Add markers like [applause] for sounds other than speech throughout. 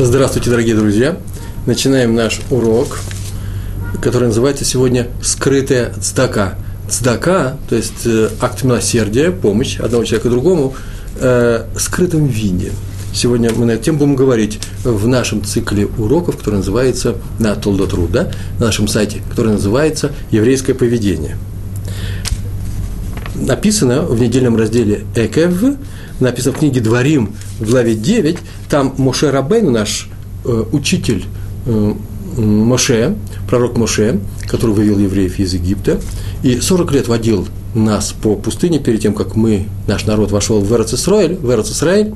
Здравствуйте, дорогие друзья! Начинаем наш урок, который называется сегодня «Скрытая цдака». Цдака, то есть э, акт милосердия, помощь одного человека другому э, скрытом виде. Сегодня мы на эту тему будем говорить в нашем цикле уроков, который называется на Толдотру, да, на нашем сайте, который называется «Еврейское поведение». Написано в недельном разделе «Экев», написано в книге «Дворим» в главе 9, там Моше Рабейн, наш э, учитель э, Моше, пророк Моше, который вывел евреев из Египта, и 40 лет водил нас по пустыне перед тем, как мы, наш народ, вошел в Эрцисраиль, в Эрцисраиль,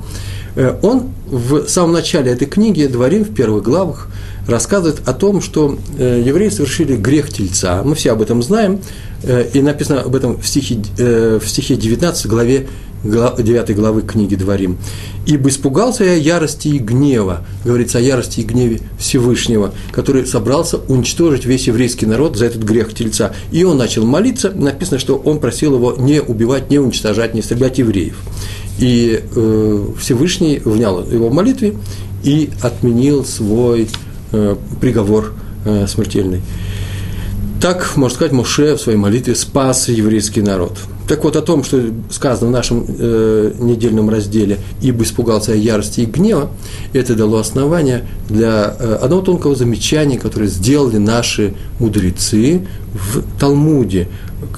он в самом начале этой книги, Дворим, в первых главах, рассказывает о том, что э, евреи совершили грех тельца. Мы все об этом знаем, э, и написано об этом в стихе, в стихе 19, главе 9 главы книги Дворим. «Ибо испугался я ярости и гнева», говорится о ярости и гневе Всевышнего, который собрался уничтожить весь еврейский народ за этот грех тельца. И он начал молиться, написано, что он просил его не убивать, не уничтожать, не стрелять евреев. И э, Всевышний внял его молитве и отменил свой э, приговор э, смертельный. Так, можно сказать, Моше в своей молитве спас еврейский народ. Так вот, о том, что сказано в нашем э, недельном разделе «Ибо испугался ярости и гнева», это дало основание для э, одного тонкого замечания, которое сделали наши мудрецы в Талмуде.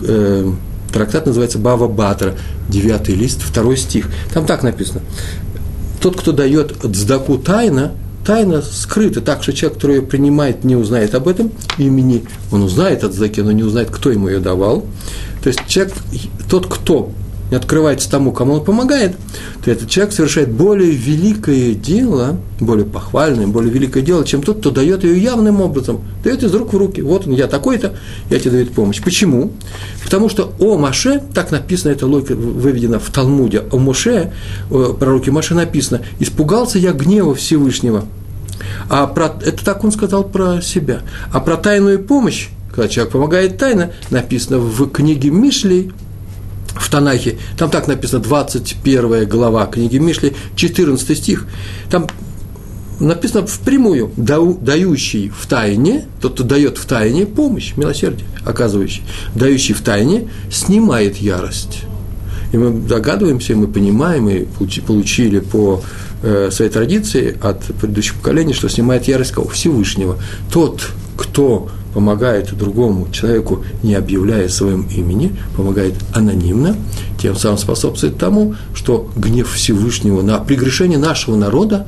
Э, трактат называется «Бава Батра», девятый лист, второй стих. Там так написано. «Тот, кто дает дздаку тайна, тайна скрыта, так что человек, который ее принимает, не узнает об этом имени, он узнает от Заки, но не узнает, кто ему ее давал. То есть человек, тот, кто не открывается тому, кому он помогает, то этот человек совершает более великое дело, более похвальное, более великое дело, чем тот, кто дает ее явным образом, дает из рук в руки. Вот он, я такой-то, я тебе даю помощь. Почему? Потому что о Маше, так написано, эта логика выведена в Талмуде, о Моше, пророке Маше написано, испугался я гнева Всевышнего. А про, это так он сказал про себя. А про тайную помощь, когда человек помогает тайно, написано в книге Мишлей, в Танахе, там так написано, 21 глава книги Мишли, 14 стих, там написано впрямую, дающий в тайне, тот, кто дает в тайне помощь, милосердие, оказывающий, дающий в тайне, снимает ярость. И мы догадываемся, мы понимаем, и получили по э, своей традиции от предыдущих поколений, что снимает ярость кого? Всевышнего. Тот, кто помогает другому человеку, не объявляя своем имени, помогает анонимно, тем самым способствует тому, что гнев Всевышнего на прегрешение нашего народа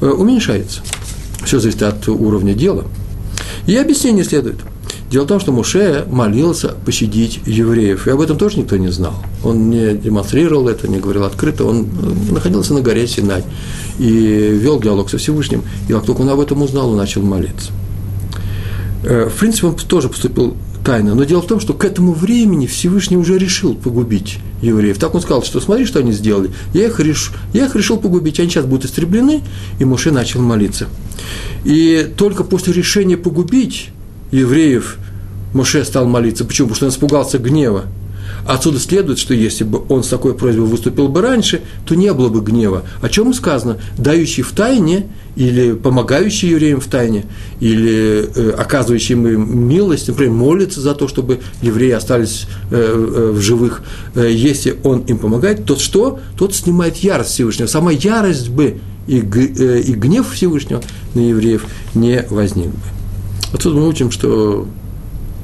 э, уменьшается. Все зависит от уровня дела. И объяснение следует. Дело в том, что Муше молился пощадить евреев, и об этом тоже никто не знал. Он не демонстрировал это, не говорил открыто, он э, находился на горе Синай и вел диалог со Всевышним, и как только он об этом узнал, он начал молиться. Э, в принципе, он тоже поступил тайно. Но дело в том, что к этому времени Всевышний уже решил погубить евреев. Так он сказал, что смотри, что они сделали. Я их, реш... я их решил погубить, они сейчас будут истреблены, и Муше начал молиться. И только после решения погубить евреев Моше стал молиться. Почему? Потому что он испугался гнева. Отсюда следует, что если бы он с такой просьбой выступил бы раньше, то не было бы гнева. О чем сказано? Дающий в тайне или помогающий евреям в тайне, или э, оказывающий им милость, например, молится за то, чтобы евреи остались э, э, в живых. Э, если он им помогает, тот что? Тот снимает ярость Всевышнего. Сама ярость бы и, э, и гнев Всевышнего на евреев не возник бы. Отсюда мы учим, что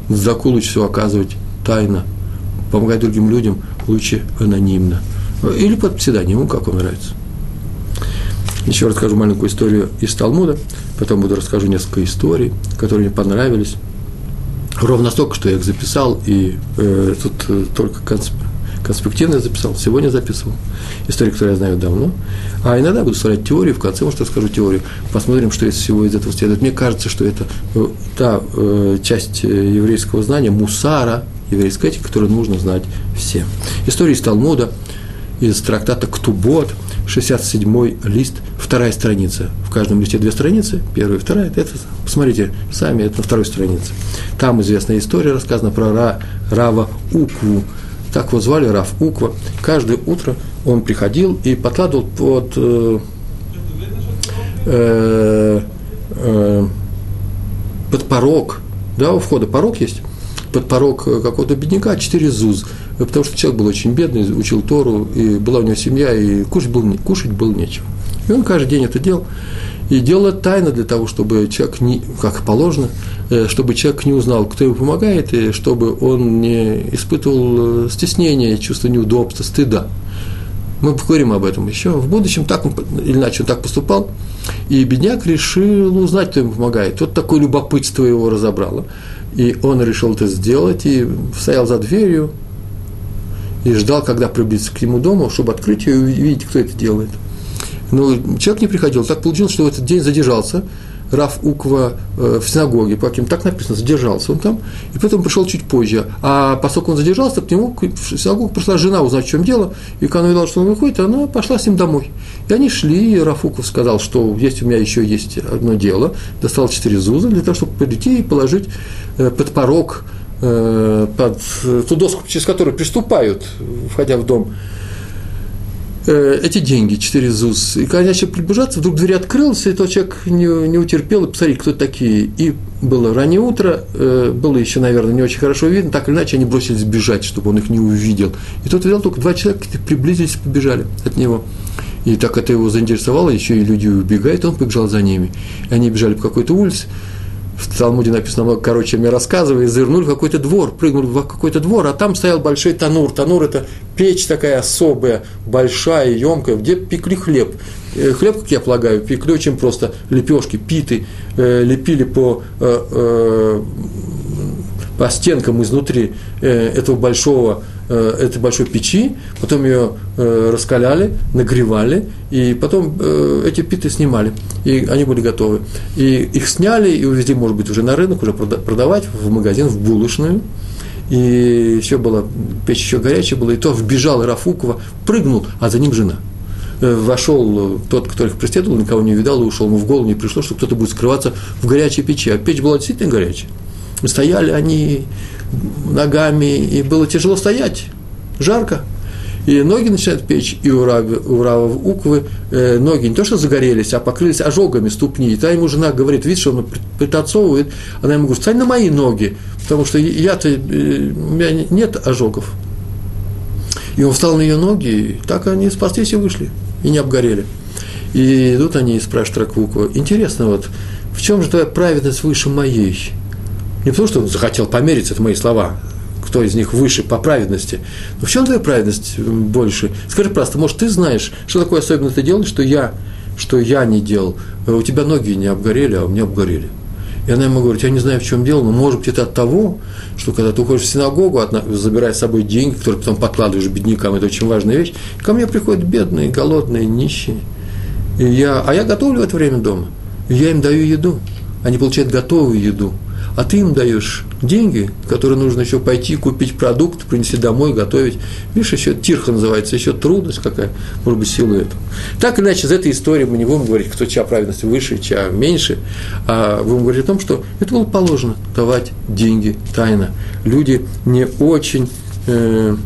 заку лучше всего оказывать тайно – помогать другим людям лучше анонимно. Или под псевдонимом, как вам нравится. Еще расскажу маленькую историю из Талмуда, потом буду расскажу несколько историй, которые мне понравились. Ровно столько, что я их записал, и э, тут э, только консп... конспективно записал, сегодня записывал. Истории, которые я знаю давно. А иногда буду вставлять теорию, в конце, может, расскажу теорию. Посмотрим, что из всего из этого следует. Мне кажется, что это э, та э, часть э, еврейского знания, мусара, еврейской этики, которую нужно знать всем. История из Талмуда, из трактата «Ктубот», 67-й лист, вторая страница. В каждом листе две страницы, первая и вторая. Это, посмотрите сами, это на второй странице. Там известная история рассказана про Ра, Рава Укву. Так вот звали Рав Уква. Каждое утро он приходил и подкладывал под, э, э, э, под порог, да, у входа порог есть, под порог какого-то бедняка четыре зуз, потому что человек был очень бедный, учил Тору, и была у него семья, и кушать, был, кушать было нечего. И он каждый день это делал. И делал это тайно для того, чтобы человек, не, как положено, э, чтобы человек не узнал, кто ему помогает, и чтобы он не испытывал э, стеснения, чувство неудобства, стыда. Мы поговорим об этом еще. В будущем так он, или иначе он так поступал. И бедняк решил узнать, кто ему помогает. Вот такое любопытство его разобрало. И он решил это сделать, и стоял за дверью, и ждал, когда приблизится к нему дому, чтобы открыть ее и увидеть, кто это делает. Но человек не приходил. Так получилось, что в этот день задержался Раф Уква э, в синагоге, по каким так написано, задержался он там, и потом пришел чуть позже. А поскольку он задержался, к нему в синагогу пришла жена узнать, в чем дело, и когда она увидела, что он выходит, она пошла с ним домой. И они шли, и Раф Уков сказал, что есть у меня еще есть одно дело, достал четыре зуза для того, чтобы прийти и положить э, под порог, э, под ту доску, через которую приступают, входя в дом, эти деньги, 4 ЗУС. И когда начали приближаться, вдруг дверь открылась, и тот человек не, не утерпел, и посмотри, кто такие. И было раннее утро, э, было еще, наверное, не очень хорошо видно, так или иначе они бросились бежать, чтобы он их не увидел. И тот видел только два человека, приблизились и побежали от него. И так это его заинтересовало, еще и люди убегают, он побежал за ними. И они бежали по какой-то улице, в Талмуде написано короче, чем я рассказываю, завернули в какой-то двор, прыгнули в какой-то двор, а там стоял большой танур. Танур – это печь такая особая, большая, емкая, где пекли хлеб. Э, хлеб, как я полагаю, пекли очень просто, лепешки, питы, э, лепили по, э, по стенкам изнутри этого большого этой большой печи, потом ее э, раскаляли, нагревали, и потом э, эти питы снимали, и они были готовы. И их сняли и увезли, может быть, уже на рынок, уже продавать в магазин, в булочную, и еще была, печь еще горячая была, и то вбежал Рафукова, прыгнул, а за ним жена. Вошел тот, кто их преследовал, никого не видал, и ушел. Ему в голову не пришло, что кто-то будет скрываться в горячей печи. А печь была действительно горячая. Стояли они ногами, и было тяжело стоять, жарко. И ноги начинают печь, и у, Рав, у Уквы э, ноги не то что загорелись, а покрылись ожогами ступни. И та ему жена говорит, видишь, он пританцовывает, она ему говорит, встань на мои ноги, потому что я-то, э, у меня нет ожогов. И он встал на ее ноги, и так они спаслись и вышли, и не обгорели. И идут они и спрашивают Раквуку, интересно, вот, в чем же твоя праведность выше моей? Не потому, что он захотел помериться, это мои слова, кто из них выше по праведности. Но в чем твоя праведность больше? Скажи просто, может, ты знаешь, что такое особенно ты делаешь, что я, что я не делал? У тебя ноги не обгорели, а у меня обгорели. И она ему говорит, я не знаю, в чем дело, но может быть это от того, что когда ты уходишь в синагогу, забирая с собой деньги, которые потом подкладываешь беднякам, это очень важная вещь, ко мне приходят бедные, голодные, нищие. И я, а я готовлю в это время дома. И я им даю еду. Они получают готовую еду а ты им даешь деньги, которые нужно еще пойти купить продукт, принести домой, готовить. Видишь, еще тирха называется, еще трудность какая, может быть, силу эту. Так или иначе, из этой истории мы не будем говорить, кто чья праведность выше, чья меньше, а будем говорить о том, что это было положено давать деньги тайно. Люди не очень э,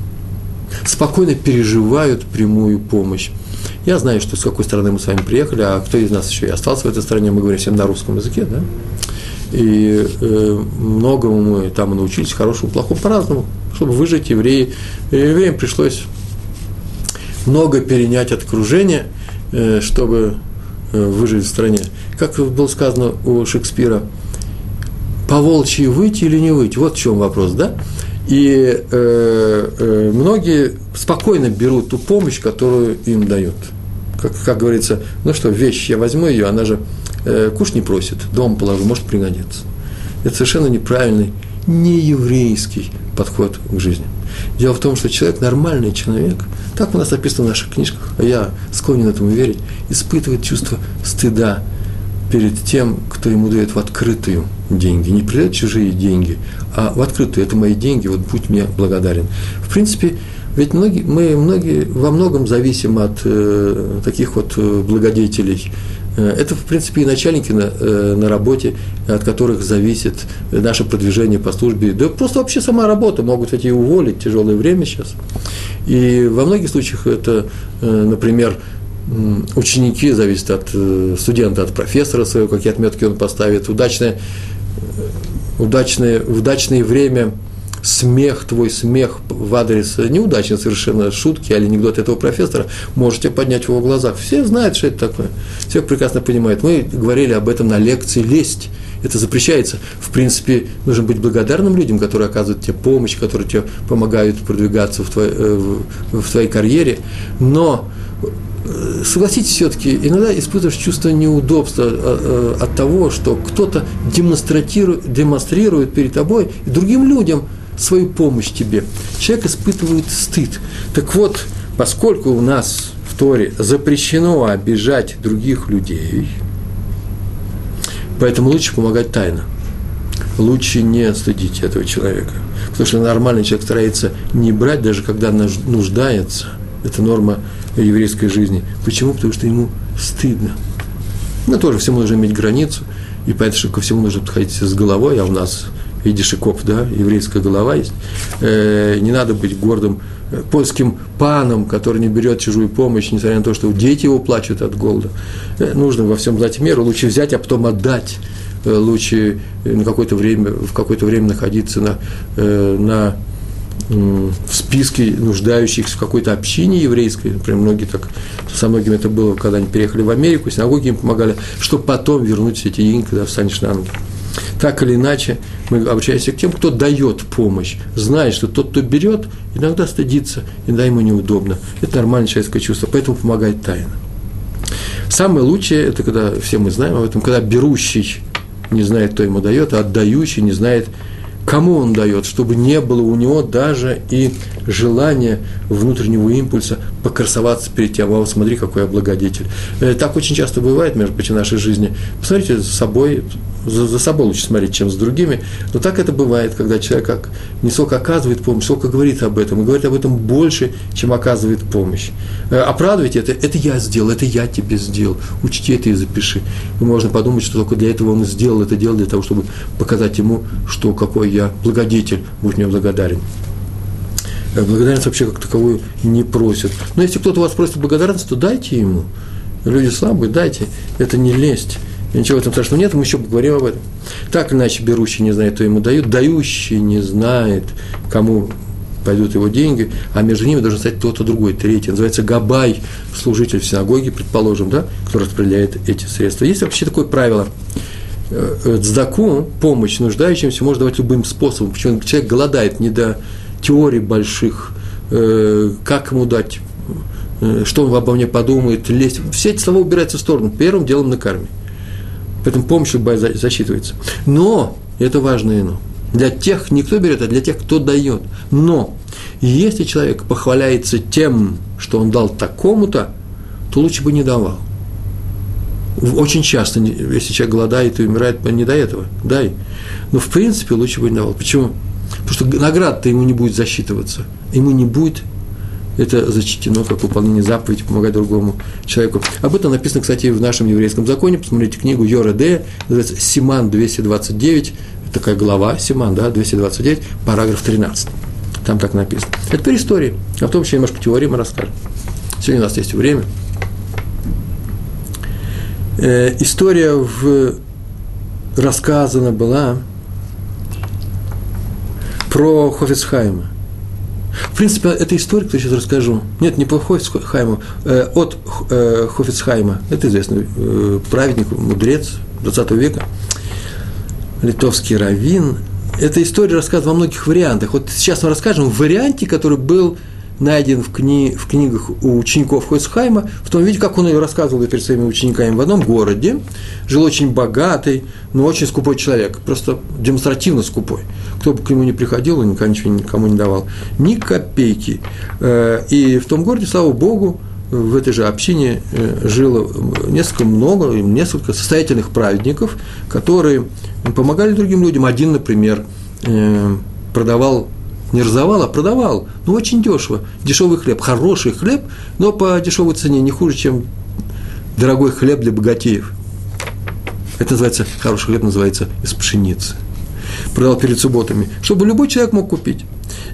спокойно переживают прямую помощь. Я знаю, что с какой стороны мы с вами приехали, а кто из нас еще и остался в этой стране, мы говорим всем на русском языке, да? И э, многому мы там научились, хорошему, плохому, по-разному. Чтобы выжить, евреи, евреям пришлось много перенять от окружения, э, чтобы э, выжить в стране. Как было сказано у Шекспира, по волчьи выйти или не выйти? Вот в чем вопрос, да? И э, э, многие спокойно берут ту помощь, которую им дают. Как, как говорится, ну что, вещь, я возьму ее, она же куш не просит, дом положу, может пригодиться. Это совершенно неправильный, нееврейский подход к жизни. Дело в том, что человек, нормальный человек, так у нас написано в наших книжках, а я склонен этому верить, испытывает чувство стыда перед тем, кто ему дает в открытую деньги. Не придает чужие деньги, а в открытую. Это мои деньги, вот будь мне благодарен. В принципе, ведь многие, мы многие во многом зависим от э, таких вот э, благодетелей, Э, это, в принципе, и начальники на, э, на работе, от которых зависит наше продвижение по службе. Да просто вообще сама работа, могут эти уволить, тяжелое время сейчас. И во многих случаях это, э, например, ученики, зависит от э, студента, от профессора своего, какие отметки он поставит, удачное, удачное, удачное время смех, твой смех в адрес неудачной совершенно шутки или анекдот этого профессора, можете поднять в его глазах. Все знают, что это такое. Все прекрасно понимают. Мы говорили об этом на лекции «Лесть». Это запрещается. В принципе, нужно быть благодарным людям, которые оказывают тебе помощь, которые тебе помогают продвигаться в твоей, э, в твоей карьере. Но э, согласитесь, все-таки иногда испытываешь чувство неудобства э, от того, что кто-то демонстрирует, демонстрирует перед тобой и другим людям – свою помощь тебе. Человек испытывает стыд. Так вот, поскольку у нас в Торе запрещено обижать других людей, поэтому лучше помогать тайно. Лучше не стыдить этого человека. Потому что нормальный человек старается не брать, даже когда нуждается. Это норма еврейской жизни. Почему? Потому что ему стыдно. Ну, тоже всему нужно иметь границу, и поэтому что ко всему нужно подходить с головой, а у нас идишикоп, да, еврейская голова есть. Э, не надо быть гордым э, польским паном, который не берет чужую помощь, несмотря на то, что дети его плачут от голода. Э, нужно во всем знать меру, лучше взять, а потом отдать. Лучше на какое-то время, в какое-то время находиться на, на в списке нуждающихся в какой-то общине еврейской, например, многие так, со многими это было, когда они переехали в Америку, синагоги им помогали, чтобы потом вернуть все эти деньги, когда встанешь на ноги. Так или иначе, мы обращаемся к тем, кто дает помощь, зная, что тот, кто берет, иногда стыдится, иногда ему неудобно. Это нормальное человеческое чувство, поэтому помогает тайно. Самое лучшее, это когда, все мы знаем об этом, когда берущий не знает, кто ему дает, а отдающий не знает, кому он дает, чтобы не было у него даже и желания внутреннего импульса покрасоваться перед тем, а вот смотри, какой я благодетель. Э, так очень часто бывает, между прочим, в нашей жизни. Посмотрите за собой, за, за собой лучше смотреть, чем с другими. Но так это бывает, когда человек как, не сколько оказывает помощь, сколько говорит об этом, и говорит об этом больше, чем оказывает помощь. Э, оправдывать это, это я сделал, это я тебе сделал. Учти это и запиши. И можно подумать, что только для этого он сделал это дело, для того, чтобы показать ему, что какой я благодетель, будь мне благодарен. Э, благодарность вообще как таковую не просят. Но если кто-то вас просит благодарность, то дайте ему. Люди слабые, дайте. Это не лесть. И ничего в этом страшного нет, мы еще поговорим об этом. Так иначе берущий не знает, кто ему дают, дающий не знает, кому пойдут его деньги, а между ними должен стать кто-то другой, третий. Называется габай, служитель в синагоге, предположим, да, который распределяет эти средства. Есть вообще такое правило. Э, э, цдаку, помощь нуждающимся, можно давать любым способом. Почему человек голодает не до теорий больших, э, как ему дать, что он обо мне подумает, лезть. Все эти слова убираются в сторону. Первым делом на карме. Поэтому помощь любая засчитывается. Но, это важное но, для тех, никто берет, а для тех, кто дает. Но, если человек похваляется тем, что он дал такому-то, то лучше бы не давал. Очень часто, если человек голодает и умирает, не до этого, дай. Но в принципе лучше бы не давал. Почему? Потому что награда-то ему не будет засчитываться. Ему не будет это зачтено как выполнение заповеди, помогать другому человеку. Об этом написано, кстати, в нашем еврейском законе. Посмотрите книгу Йора Д, называется Симан 229, такая глава, Симан, да, 229, параграф 13. Там так написано. Это теперь истории. А потом еще немножко теории мы расскажем. Сегодня у нас есть время. Э, история в, рассказана была про Хофицхайма – в принципе, эта история, которую я сейчас расскажу, нет, не по Хофицхайму, э, от э, Хофицхайма, это известный э, праведник, мудрец 20 века, литовский раввин. Эта история рассказана во многих вариантах. Вот сейчас мы расскажем в варианте, который был найден в, кни, в книгах у учеников Хойсхайма, в том виде, как он ее рассказывал перед своими учениками в одном городе, жил очень богатый, но очень скупой человек, просто демонстративно скупой. Кто бы к нему не приходил, он никогда ничего никому не давал. Ни копейки. Э, и в том городе, слава Богу, в этой же общине э, жило несколько много, несколько состоятельных праведников, которые помогали другим людям. Один, например, э, продавал не разовал, а продавал. Ну, очень дешево. Дешевый хлеб, хороший хлеб, но по дешевой цене не хуже, чем дорогой хлеб для богатеев. Это называется, хороший хлеб называется из пшеницы. Продал перед субботами, чтобы любой человек мог купить.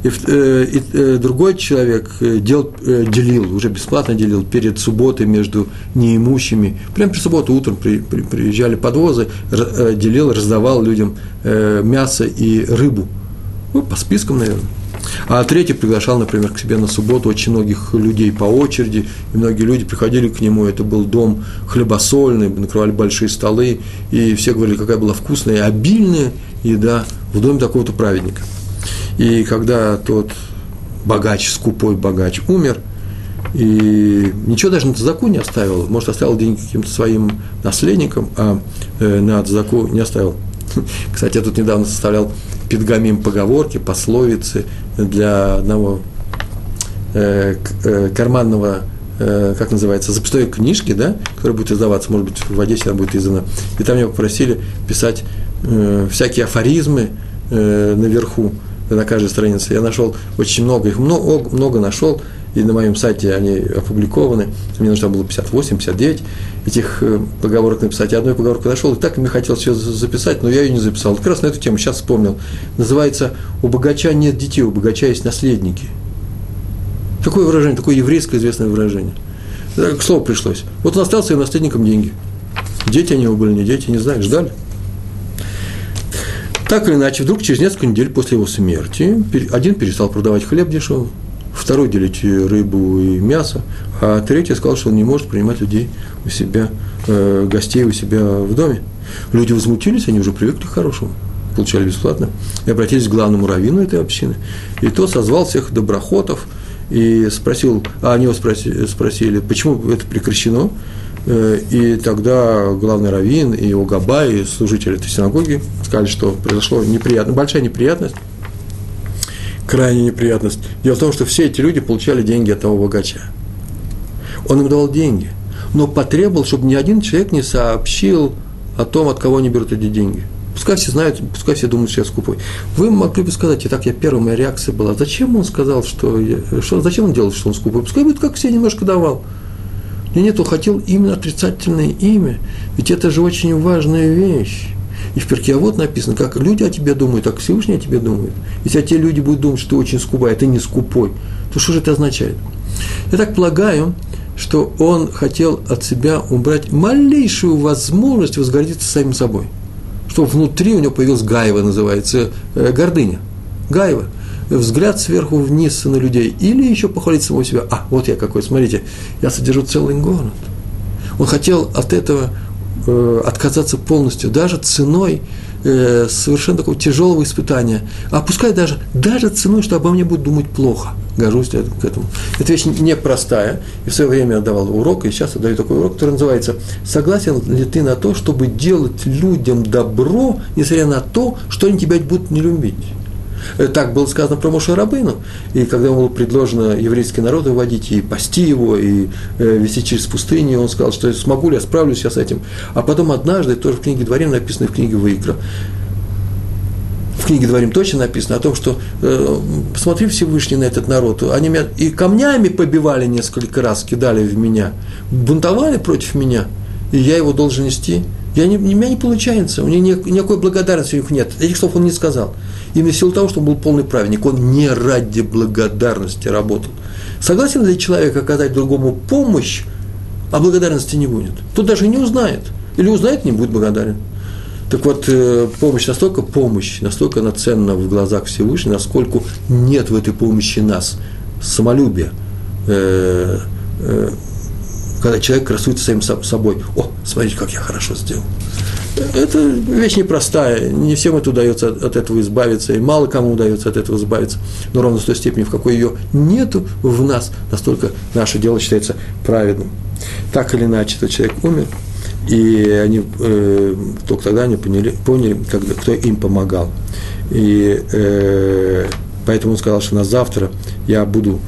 И, э, и э, другой человек э, дел, делил, уже бесплатно делил перед субботой между неимущими. Прямо при субботу утром при, при, приезжали подвозы, делил, раздавал людям мясо и рыбу. Ну, по спискам, наверное. А третий приглашал, например, к себе на субботу очень многих людей по очереди, и многие люди приходили к нему, это был дом хлебосольный, накрывали большие столы, и все говорили, какая была вкусная и обильная еда в доме такого-то праведника. И когда тот богач, скупой богач умер, и ничего даже на Цдаку не оставил, может, оставил деньги каким-то своим наследникам, а э, на Цдаку не оставил. [laughs] Кстати, я тут недавно составлял педгамим поговорки, пословицы для одного э, э, карманного э, как называется, записной книжки, да, которая будет издаваться, может быть, в Одессе она будет издана. И там меня попросили писать всякие афоризмы наверху, на каждой странице. Я нашел очень много, их много, много нашел, и на моем сайте они опубликованы. Мне нужно было 58, 59 этих э, поговорок написать. Я одной поговорку нашел, и так мне хотелось ее записать, но я ее не записал. Как раз на эту тему сейчас вспомнил. Называется «У богача нет детей, у богача есть наследники». Такое выражение, такое еврейское известное выражение. К слову пришлось. Вот он остался своим наследником деньги. Дети они его были, не дети, не знаю, ждали. Так или иначе, вдруг через несколько недель после его смерти один перестал продавать хлеб дешевый, второй делить рыбу и мясо, а третий сказал, что он не может принимать людей у себя, э, гостей у себя в доме. Люди возмутились, они уже привыкли к хорошему, получали бесплатно, и обратились к главному раввину этой общины. И тот созвал всех доброхотов и спросил, а они его спросили, спросили почему это прекращено, Э, и тогда главный раввин и его габа, и служители этой синагоги сказали, что произошла неприятность, большая неприятность, крайняя неприятность. Дело в том, что все эти люди получали деньги от того богача. Он им давал деньги, но потребовал, чтобы ни один человек не сообщил о том, от кого они берут эти деньги. Пускай все знают, пускай все думают, что я скупой. Вы могли бы сказать, и так я первая моя реакция была, зачем он сказал, что, я, что зачем он делал, что он скупой? Пускай будет, как все, немножко давал. Но нет, он хотел именно отрицательное имя, ведь это же очень важная вещь. И в перке вот написано, как люди о тебе думают, так Всевышний о тебе думает. Если те люди будут думать, что ты очень скупой, а ты не скупой, то что же это означает? Я так полагаю, что он хотел от себя убрать малейшую возможность возгордиться самим собой. Что внутри у него появилась гаева, называется, э, гордыня. Гаева взгляд сверху вниз на людей, или еще похвалить самого себя. А, вот я какой, смотрите, я содержу целый город. Он хотел от этого э, отказаться полностью, даже ценой э, совершенно такого тяжелого испытания. А пускай даже, даже ценой, что обо мне будут думать плохо. Гожусь к этому. Эта вещь непростая. И в свое время я давал урок, и сейчас я даю такой урок, который называется «Согласен ли ты на то, чтобы делать людям добро, несмотря на то, что они тебя будут не любить?» Э, так было сказано про Моше Рабыну. И когда ему было предложено еврейский народ выводить, и пасти его, и э, вести через пустыню, он сказал, что смогу ли, я справлюсь я с этим. А потом однажды, тоже в книге Дворим написано, в книге Выкра, в книге Дворим точно написано о том, что э, посмотри Всевышний на этот народ, они меня и камнями побивали несколько раз, кидали в меня, бунтовали против меня, и я его должен нести. Я не, у меня не получается, у меня никакой благодарности у них нет. Этих слов он не сказал. Именно в силу того, что он был полный праведник, он не ради благодарности работал. Согласен ли человек оказать другому помощь, а благодарности не будет? Тут даже не узнает. Или узнает, не будет благодарен. Так вот, э, помощь настолько помощь, настолько она ценна в глазах Всевышнего, насколько нет в этой помощи нас самолюбия, э, э, когда человек красуется самим собой. О, смотрите, как я хорошо сделал. Это вещь непростая, не всем это удается от этого избавиться, и мало кому удается от этого избавиться, но ровно с той степени, в какой ее нету в нас, настолько наше дело считается праведным. Так или иначе, этот человек умер, и они э, только тогда они поняли, поняли когда, кто им помогал. И э, поэтому он сказал, что на завтра я буду,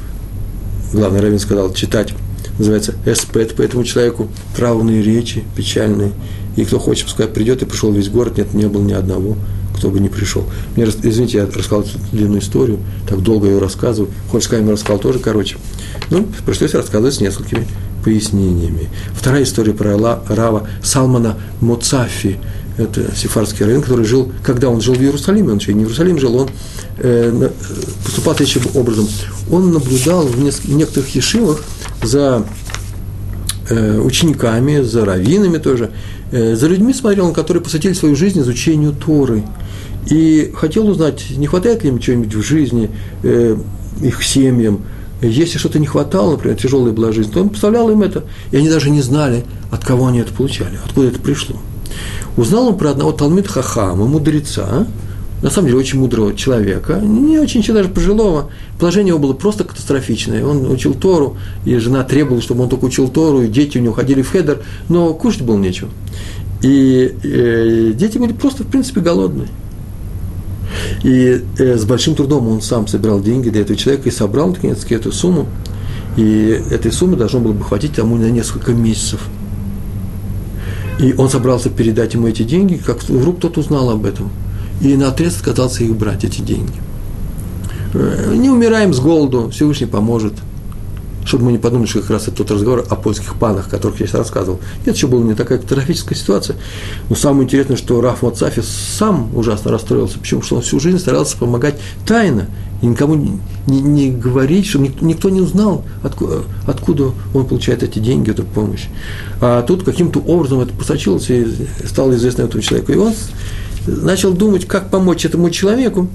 главный раввин сказал, читать называется эспет по этому человеку, травные речи, печальные. И кто хочет, пускай придет, и пришел весь город, нет, не было ни одного, кто бы не пришел. Мне, извините, я рассказал эту длинную историю, так долго ее рассказываю. Хочешь, сказать, рассказал тоже короче. Ну, пришлось рассказывать с несколькими пояснениями. Вторая история про Рава Салмана Моцафи, это сефарский район, который жил, когда он жил в Иерусалиме, он еще не в Иерусалиме жил, он э, поступал следующим образом. Он наблюдал в некоторых ешивах за э, учениками, за раввинами тоже, э, за людьми смотрел, которые посвятили свою жизнь изучению Торы. И хотел узнать, не хватает ли им чего-нибудь в жизни, э, их семьям, если что-то не хватало, например, тяжелая была жизнь, то он поставлял им это, и они даже не знали, от кого они это получали, откуда это пришло. Узнал он про одного Талмит Хахама, мудреца, на самом деле очень мудрого человека, не очень даже пожилого. Положение его было просто катастрофичное. Он учил Тору, и жена требовала, чтобы он только учил Тору, и дети у него ходили в хедер, но кушать было нечего. И э, дети были просто, в принципе, голодные. И э, с большим трудом он сам собирал деньги для этого человека и собрал, наконец-таки, эту сумму. И этой суммы должно было бы хватить тому на несколько месяцев. И он собрался передать ему эти деньги, как вдруг тот узнал об этом. И на отрез отказался их брать, эти деньги. Э, не умираем с голоду, Всевышний поможет – чтобы мы не подумали, что как раз это тот разговор о польских панах, о которых я сейчас рассказывал. Нет, еще была не такая катастрофическая ситуация. Но самое интересное, что Раф Мацафи сам ужасно расстроился. Почему? Что он всю жизнь старался помогать тайно, и никому не, не, не говорить, чтобы никто, не узнал, откуда, откуда он получает эти деньги, эту помощь. А тут каким-то образом это просочилось и стало известно этому человеку. И он начал думать, как помочь этому человеку.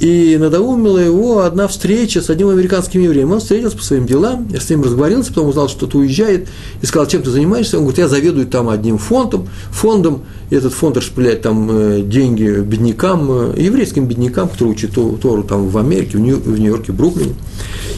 И надоумила его одна встреча с одним американским евреем. Он встретился по своим делам, я с ним разговорился, потом узнал, что тот уезжает, и сказал, чем ты занимаешься? Он говорит, я заведую там одним фондом, фондом, и этот фонд распределяет там э, деньги беднякам, э, еврейским беднякам, которые учат Тору там в Америке, в Нью-Йорке, в Бруклине.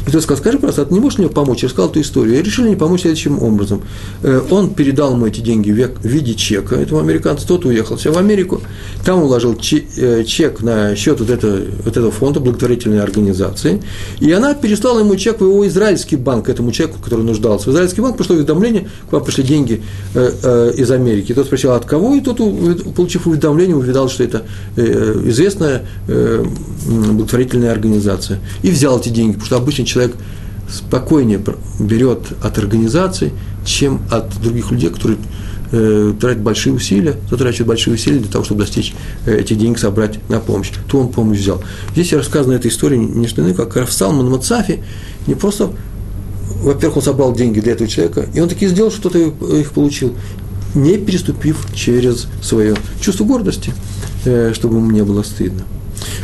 И тот сказал, скажи, просто, а ты не можешь мне помочь? Я рассказал эту историю. И решили не помочь следующим образом. Э, он передал ему эти деньги в виде чека этому американцу, тот уехал в Америку, там уложил чек на счет вот этого вот этого фонда благотворительной организации, и она переслала ему чек в его израильский банк, этому человеку, который нуждался. В израильский банк пришло уведомление, к вам пришли деньги э, э, из Америки. И тот спросил, от кого, и тот, получив уведомление, увидал, что это э, известная благотворительная организация. И взял эти деньги, потому что обычный человек спокойнее берет от организации, чем от других людей, которые э, тратит большие усилия, затрачивает большие усилия для того, чтобы достичь э, эти деньги, собрать на помощь. То он помощь взял. Здесь рассказана эта история не что иное, как Рафсалман Мацафи не просто во-первых, он собрал деньги для этого человека, и он таки сделал, что-то их получил, не переступив через свое чувство гордости, э, чтобы ему не было стыдно.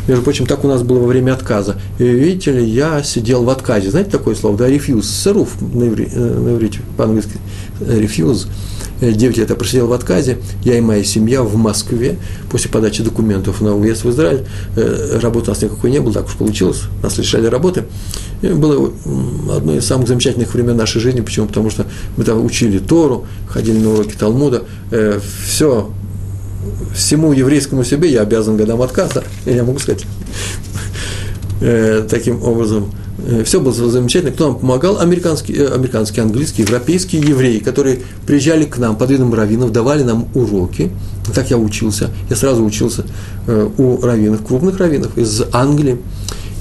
Между прочим, так у нас было во время отказа. И, видите ли, я сидел в отказе. Знаете такое слово? Да, refuse, сыруф на, э, иврите, по-английски. Refuse. 9 лет я просидел в отказе, я и моя семья в Москве, после подачи документов на уезд в Израиль, э, работы у нас никакой не было, так уж получилось, нас лишали работы. И было одно из самых замечательных времен нашей жизни, почему? Потому что мы там учили Тору, ходили на уроки Талмуда, э, все, всему еврейскому себе я обязан годам отказа, я могу сказать, э, таким образом, все было замечательно. Кто нам помогал? Американские, э, американские, английские, европейские евреи, которые приезжали к нам под видом раввинов, давали нам уроки. Так я учился. Я сразу учился э, у раввинов, крупных раввинов из Англии.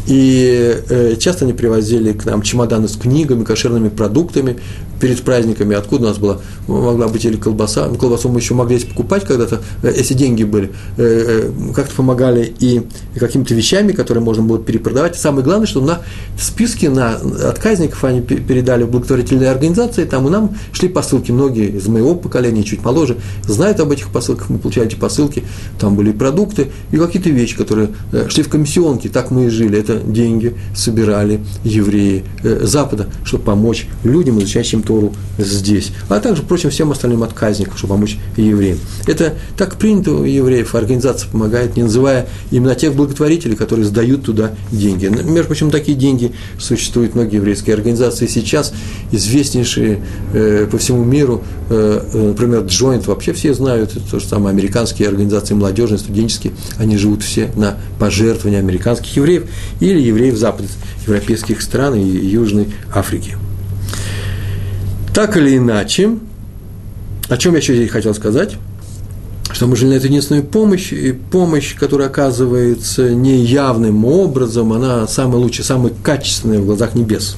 И часто они привозили к нам чемоданы с книгами, кошерными продуктами, перед праздниками, откуда у нас была, могла быть или колбаса, ну, колбасу мы еще могли покупать когда-то, э, если деньги были, э, э, как-то помогали и какими-то вещами, которые можно было перепродавать. И самое главное, что на списке на отказников они передали в благотворительные организации, там и нам шли посылки, многие из моего поколения, чуть моложе, знают об этих посылках, мы получали эти посылки, там были продукты и какие-то вещи, которые шли в комиссионки, так мы и жили, это деньги собирали евреи Запада, чтобы помочь людям, изучающим Тору здесь, а также, впрочем, всем остальным отказникам, чтобы помочь евреям. Это так принято у евреев, организация помогает, не называя именно тех благотворителей, которые сдают туда деньги. Между прочим, такие деньги существуют многие еврейские организации сейчас, известнейшие э, по всему миру, э, э например, Joint, вообще все знают, это то же самое, американские организации молодежные, студенческие, они живут все на пожертвования американских евреев или евреев западных европейских стран и Южной Африки. Так или иначе, о чем я еще здесь хотел сказать, что мы жили на эту единственную помощь, и помощь, которая оказывается неявным образом, она самая лучшая, самая качественная в глазах небес.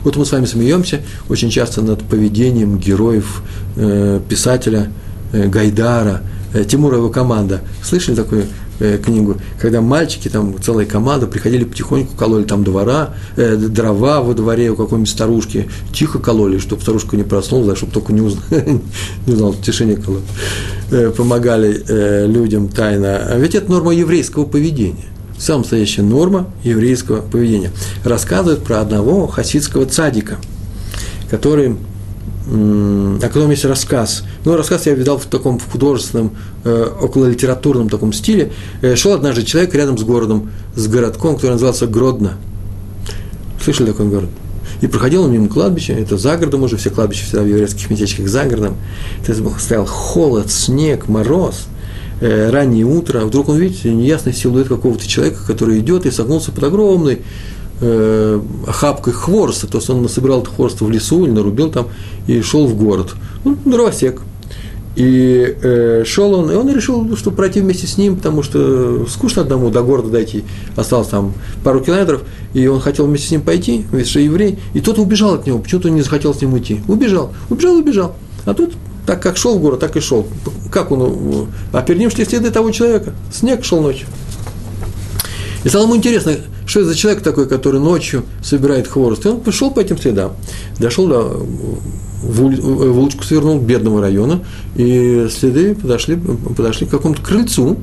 Вот мы с вами смеемся очень часто над поведением героев э, писателя э, Гайдара, э, Тимура его команда. Слышали такую э, книгу, когда мальчики, там целая команда, приходили потихоньку, кололи там двора, э, дрова во дворе у какой-нибудь старушки, тихо кололи, чтобы старушка не проснулась, чтобы только не узнал, [laughs] не узнал в тишине кололи, э, помогали э, людям тайно. А ведь это норма еврейского поведения самая настоящая норма еврейского поведения. Рассказывает про одного хасидского цадика, который о котором есть рассказ. Ну, рассказ я видал в таком художественном, э, около литературном таком стиле. Э, шел однажды человек рядом с городом, с городком, который назывался Гродно. Слышали такой город? И проходил он мимо кладбища, это за городом уже, все кладбища всегда в еврейских местечках за городом. Это стоял холод, снег, мороз, э, раннее утро. Вдруг он видит неясный силуэт какого-то человека, который идет и согнулся под огромной э, охапкой хвороста, то есть он насобирал хвороста в лесу или нарубил там и шел в город. Ну, дровосек. И э, шел он, и он решил, что пройти вместе с ним, потому что скучно одному до города дойти, осталось там пару километров, и он хотел вместе с ним пойти, ведь что еврей, и тот убежал от него, почему-то не захотел с ним уйти. Убежал, убежал, убежал. А тут так как шел в город, так и шел. Как он? А перед следы того человека. Снег шел ночью. И стало ему интересно, что это за человек такой, который ночью собирает хворост. И он пошел по этим следам, дошел до, в, улочку свернул к бедному району, и следы подошли, подошли к какому-то крыльцу,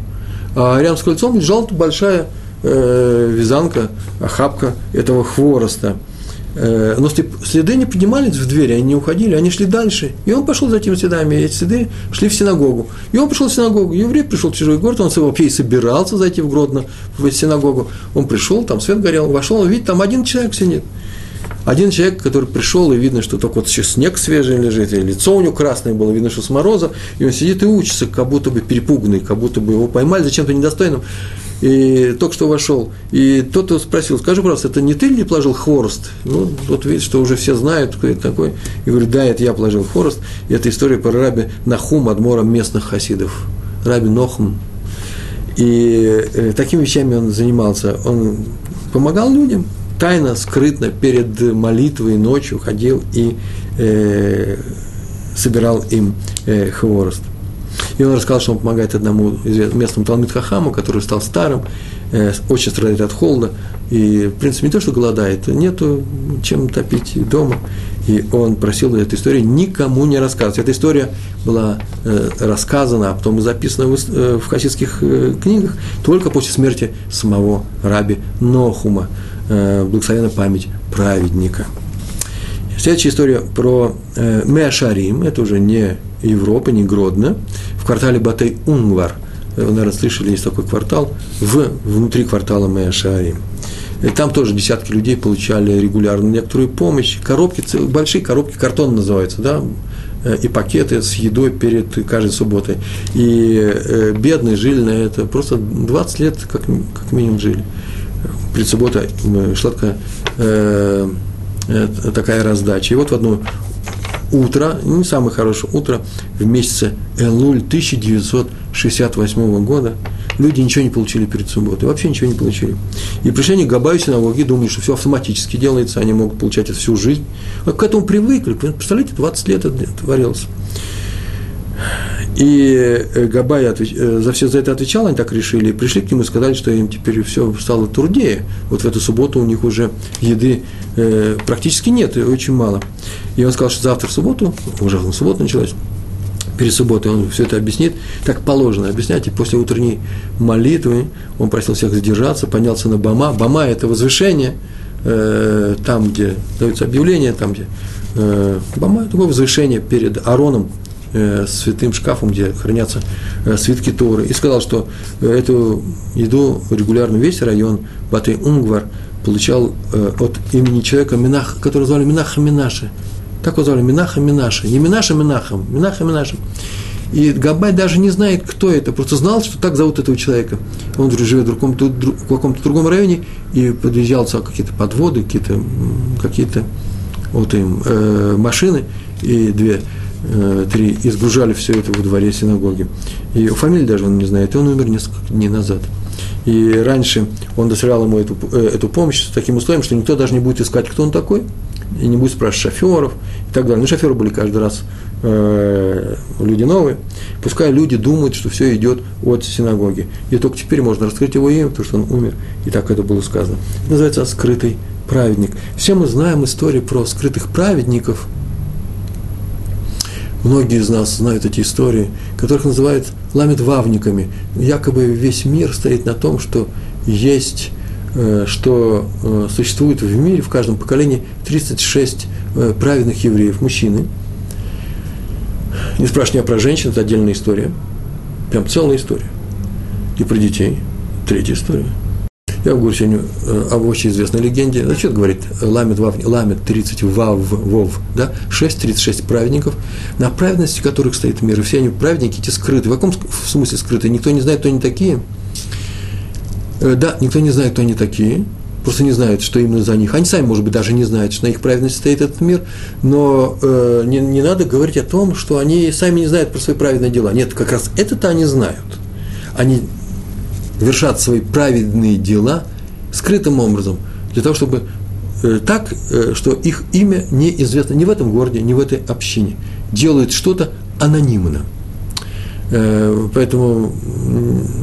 а рядом с крыльцом лежала большая э, вязанка, охапка этого хвороста – Э, но следы не поднимались в двери, они не уходили, они шли дальше. И он пошел за этими следами, и эти следы шли в синагогу. И он пришел в синагогу. Еврей пришел в чужой город, он вообще собирался зайти в Гродно, в синагогу. Он пришел, там свет горел, вошел, он видит, там один человек сидит. Один человек, который пришел, и видно, что только вот сейчас снег свежий лежит, и лицо у него красное было, видно, что с мороза, и он сидит и учится, как будто бы перепуганный, как будто бы его поймали за чем-то недостойным и только что вошел. И тот спросил, скажи, пожалуйста, это не ты ли положил хворост? Ну, вот видишь, что уже все знают, кто это такой. И говорит, да, это я положил хворост. И это история про раби Нахум, адмора местных хасидов. Раби Нохум. И э, такими вещами он занимался. Он помогал людям, тайно, скрытно, перед молитвой ночью ходил и э, собирал им э, хворост. И он рассказал, что он помогает одному местному Талмит Хахаму, который стал старым, э, очень страдает от холода, и, в принципе, не то, что голодает, нету чем топить дома. И он просил эту историю никому не рассказывать. Эта история была э, рассказана, а потом записана в, э, в хасидских э, книгах только после смерти самого раби Нохума, э, благословенная память праведника. Следующая история про э, Меашарим, это уже не Европа, не Гродно, квартале Батей Унгвар. Вы, наверное, слышали, есть такой квартал, в, внутри квартала Меашарим. И там тоже десятки людей получали регулярно некоторую помощь. Коробки, большие коробки, картон называется, да, э, и пакеты с едой перед каждой субботой. И э, бедные жили на это просто 20 лет как, как минимум жили. Перед субботой шла такая э, Э, такая раздача. И вот в одно утро, не самое хорошее утро, в месяце Элуль 1968 года, люди ничего не получили перед субботой, вообще ничего не получили. И пришли они к Габаю синагоги, думали, что все автоматически делается, они могут получать это всю жизнь. Вот к этому привыкли, представляете, 20 лет это творилось. И э, Габай. Э, за все за это отвечал, они так решили, и пришли к нему и сказали, что им теперь все стало труднее. Вот в эту субботу у них уже еды э, практически нет, и очень мало. И он сказал, что завтра в субботу, уже в субботу началась, перед субботой он все это объяснит, так положено объяснять, и после утренней молитвы он просил всех задержаться, поднялся на Бама. Бама – это возвышение, там, где даются объявления, там, где Бама – такое возвышение перед Ароном, святым шкафом, где хранятся э, свитки Торы, и сказал, что э, эту еду регулярно весь район Батый Унгвар получал э, от имени человека, Минах, который звали Минаха Минаши. Так его звали, Минаха Минаши. Не Минаша Минахом, Минаха Минаши. И Габай даже не знает, кто это, просто знал, что так зовут этого человека. Он живет в, каком-то, в каком-то другом районе и подъезжался какие-то подводы, какие-то какие вот им э, машины и две Э, три, и сгружали все это во дворе синагоги. И фамилии даже он не знает, и он умер несколько дней назад. И раньше он доставлял ему эту, э, эту помощь с таким условием, что никто даже не будет искать, кто он такой. и не будет спрашивать шоферов и так далее. Ну, шоферы были каждый раз э, люди новые. Пускай люди думают, что все идет от синагоги. И только теперь можно раскрыть его имя, потому что он умер. И так это было сказано. Это называется скрытый праведник. Все мы знаем истории про скрытых праведников. Многие из нас знают эти истории, которых называют ламедвавниками. Якобы весь мир стоит на том, что есть Э, что э, существует в мире, в каждом поколении 36 э, праведных евреев, мужчины. Не спрашивай про женщин, это отдельная история. Прям целая история. И про детей. Третья история. Я говорю сегодня об очень известной легенде. Значит, говорит Ламет, Вав, Ламет 30 Вав, Вов, да? 6, 36 праведников, на праведности которых стоит мир. И все они праведники, эти скрыты. В каком смысле скрыты? Никто не знает, кто они такие – Э, да, никто не знает, кто они такие, просто не знают, что именно за них. Они сами, может быть, даже не знают, что на их праведности стоит этот мир, но э, не, не надо говорить о том, что они сами не знают про свои праведные дела. Нет, как раз это-то они знают. Они вершат свои праведные дела скрытым образом, для того, чтобы э, так, э, что их имя неизвестно ни в этом городе, ни в этой общине. Делают что-то анонимно – поэтому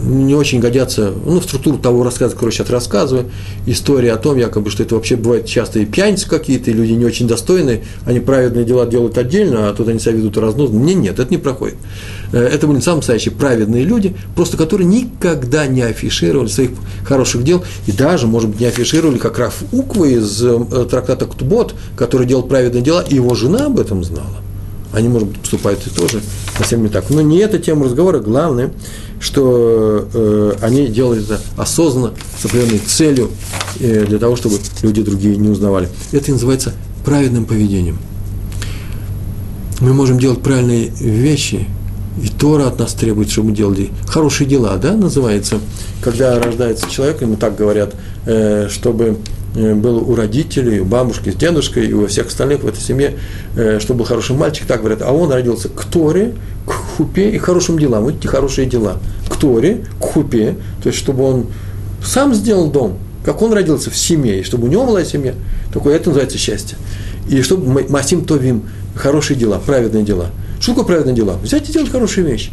не очень годятся, ну, в структуру того рассказа, который сейчас рассказываю, история о том, якобы, что это вообще бывает часто и пьяницы какие-то, и люди не очень достойные, они праведные дела делают отдельно, а тут они себя ведут разнузно. Нет, нет, это не проходит. Э, это были самые настоящие праведные люди, просто которые никогда не афишировали своих хороших дел, и даже, может быть, не афишировали, как Раф Уква из э, трактата Ктубот, который делал праведные дела, и его жена об этом знала они, может быть, поступают и тоже совсем не так. Но не эта тема разговора, главное, что э, они делают это осознанно, с определенной целью, э, для того, чтобы люди другие не узнавали. Это называется праведным поведением. Мы можем делать правильные вещи, и Тора от нас требует, чтобы мы делали хорошие дела, да, называется, когда рождается человек, ему так говорят, э, чтобы был у родителей, у бабушки с дедушкой и у всех остальных в этой семье, э, чтобы был хороший мальчик, так говорят, а он родился к Торе, к хупе и хорошим делам. Вот эти хорошие дела. К Торе, к хупе, то есть чтобы он сам сделал дом, как он родился в семье, и чтобы у него была семья, такое это называется счастье. И чтобы Масим Товим, хорошие дела, праведные дела. Что такое праведные дела? Взять и делать хорошие вещи.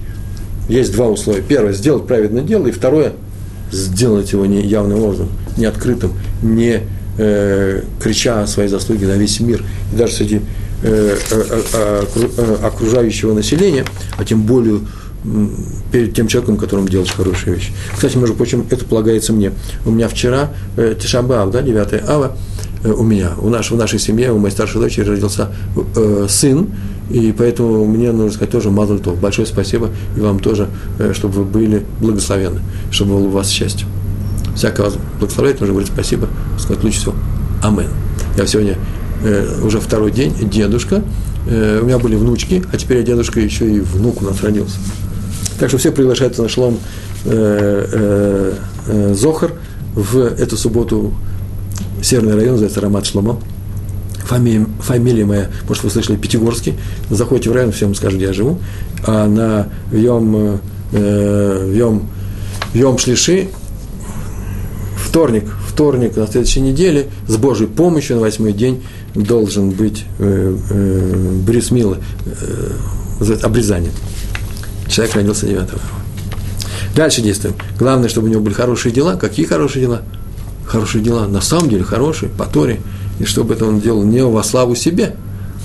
Есть два условия. Первое – сделать праведное дело, и второе – сделать его не явным образом, не открытым, не э, крича о своей заслуге на весь мир, и даже среди э, э, э, э окружающего населения, а тем более перед тем человеком, которому делаешь хорошие вещи. Кстати, между прочим, это полагается мне. У меня вчера э, Тишабав, да, 9 ава, э, у меня, у наш, в нашей семье, у моей старшей дочери родился э, сын, и поэтому мне нужно сказать тоже Мазальтов. Большое спасибо и вам тоже, э, чтобы вы были благословенны, чтобы было у вас счастье. Всякого вас благословлять, нужно говорить спасибо, сказать лучше всего Амен. Я сегодня э, уже второй день дедушка, э, у меня были внучки, а теперь я дедушка еще и внук у нас родился. Так что все приглашаются на шлом Зохар в эту субботу Северный район, называется Рамат Шломо фамилия, фамилия моя, может, вы слышали, Пятигорский, заходите в район, всем скажу, где я живу, а на Вьем, э, Вьем, Вьем Шлиши, вторник, вторник на следующей неделе, с Божьей помощью на восьмой день должен быть э, э, Брис Мила, э, обрезание. Человек родился 9 Дальше действуем. Главное, чтобы у него были хорошие дела. Какие хорошие дела? Хорошие дела, на самом деле хорошие, по Торе – и чтобы это он делал не во славу себе,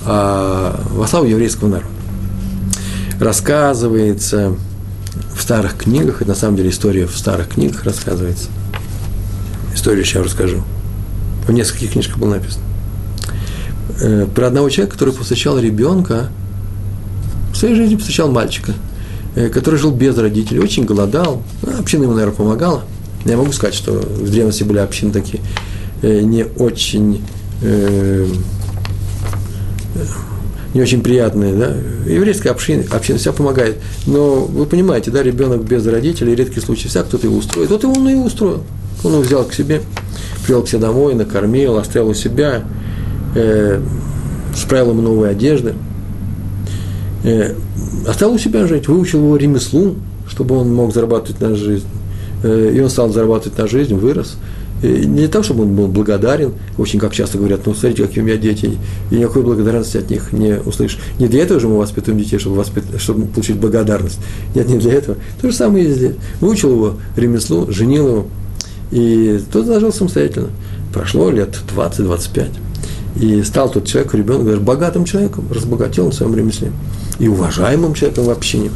а во славу еврейского народа. Рассказывается в старых книгах, это на самом деле история в старых книгах рассказывается. Историю сейчас расскажу. В нескольких книжках было написано. Э, про одного человека, который посвящал ребенка, в своей жизни посвящал мальчика, э, который жил без родителей, очень голодал. Ну, община ему, наверное, помогала. Я могу сказать, что в древности были общины такие э, не очень э, не очень приятные, да, еврейская община, община вся помогает, но вы понимаете, да, ребенок без родителей, редкий случай вся, кто-то его устроит, вот он и устроил, он его взял к себе, привел к себе домой, накормил, оставил у себя, э, справил ему новые одежды, э, оставил у себя жить, выучил его ремеслу, чтобы он мог зарабатывать на жизнь, э, и он стал зарабатывать на жизнь, вырос, И не для того, чтобы он был благодарен, очень как часто говорят, ну, смотрите, какие у меня дети, и никакой благодарности от них не услышишь. Не для этого же мы воспитываем детей, чтобы, воспит... чтобы получить благодарность. Нет, не для этого. То же самое и здесь. Выучил его ремеслу, женил его, и тот зажил самостоятельно. Прошло лет 20-25. И стал тот человек, ребенок, даже богатым человеком, разбогател на своем ремесле. И уважаемым человеком в общине.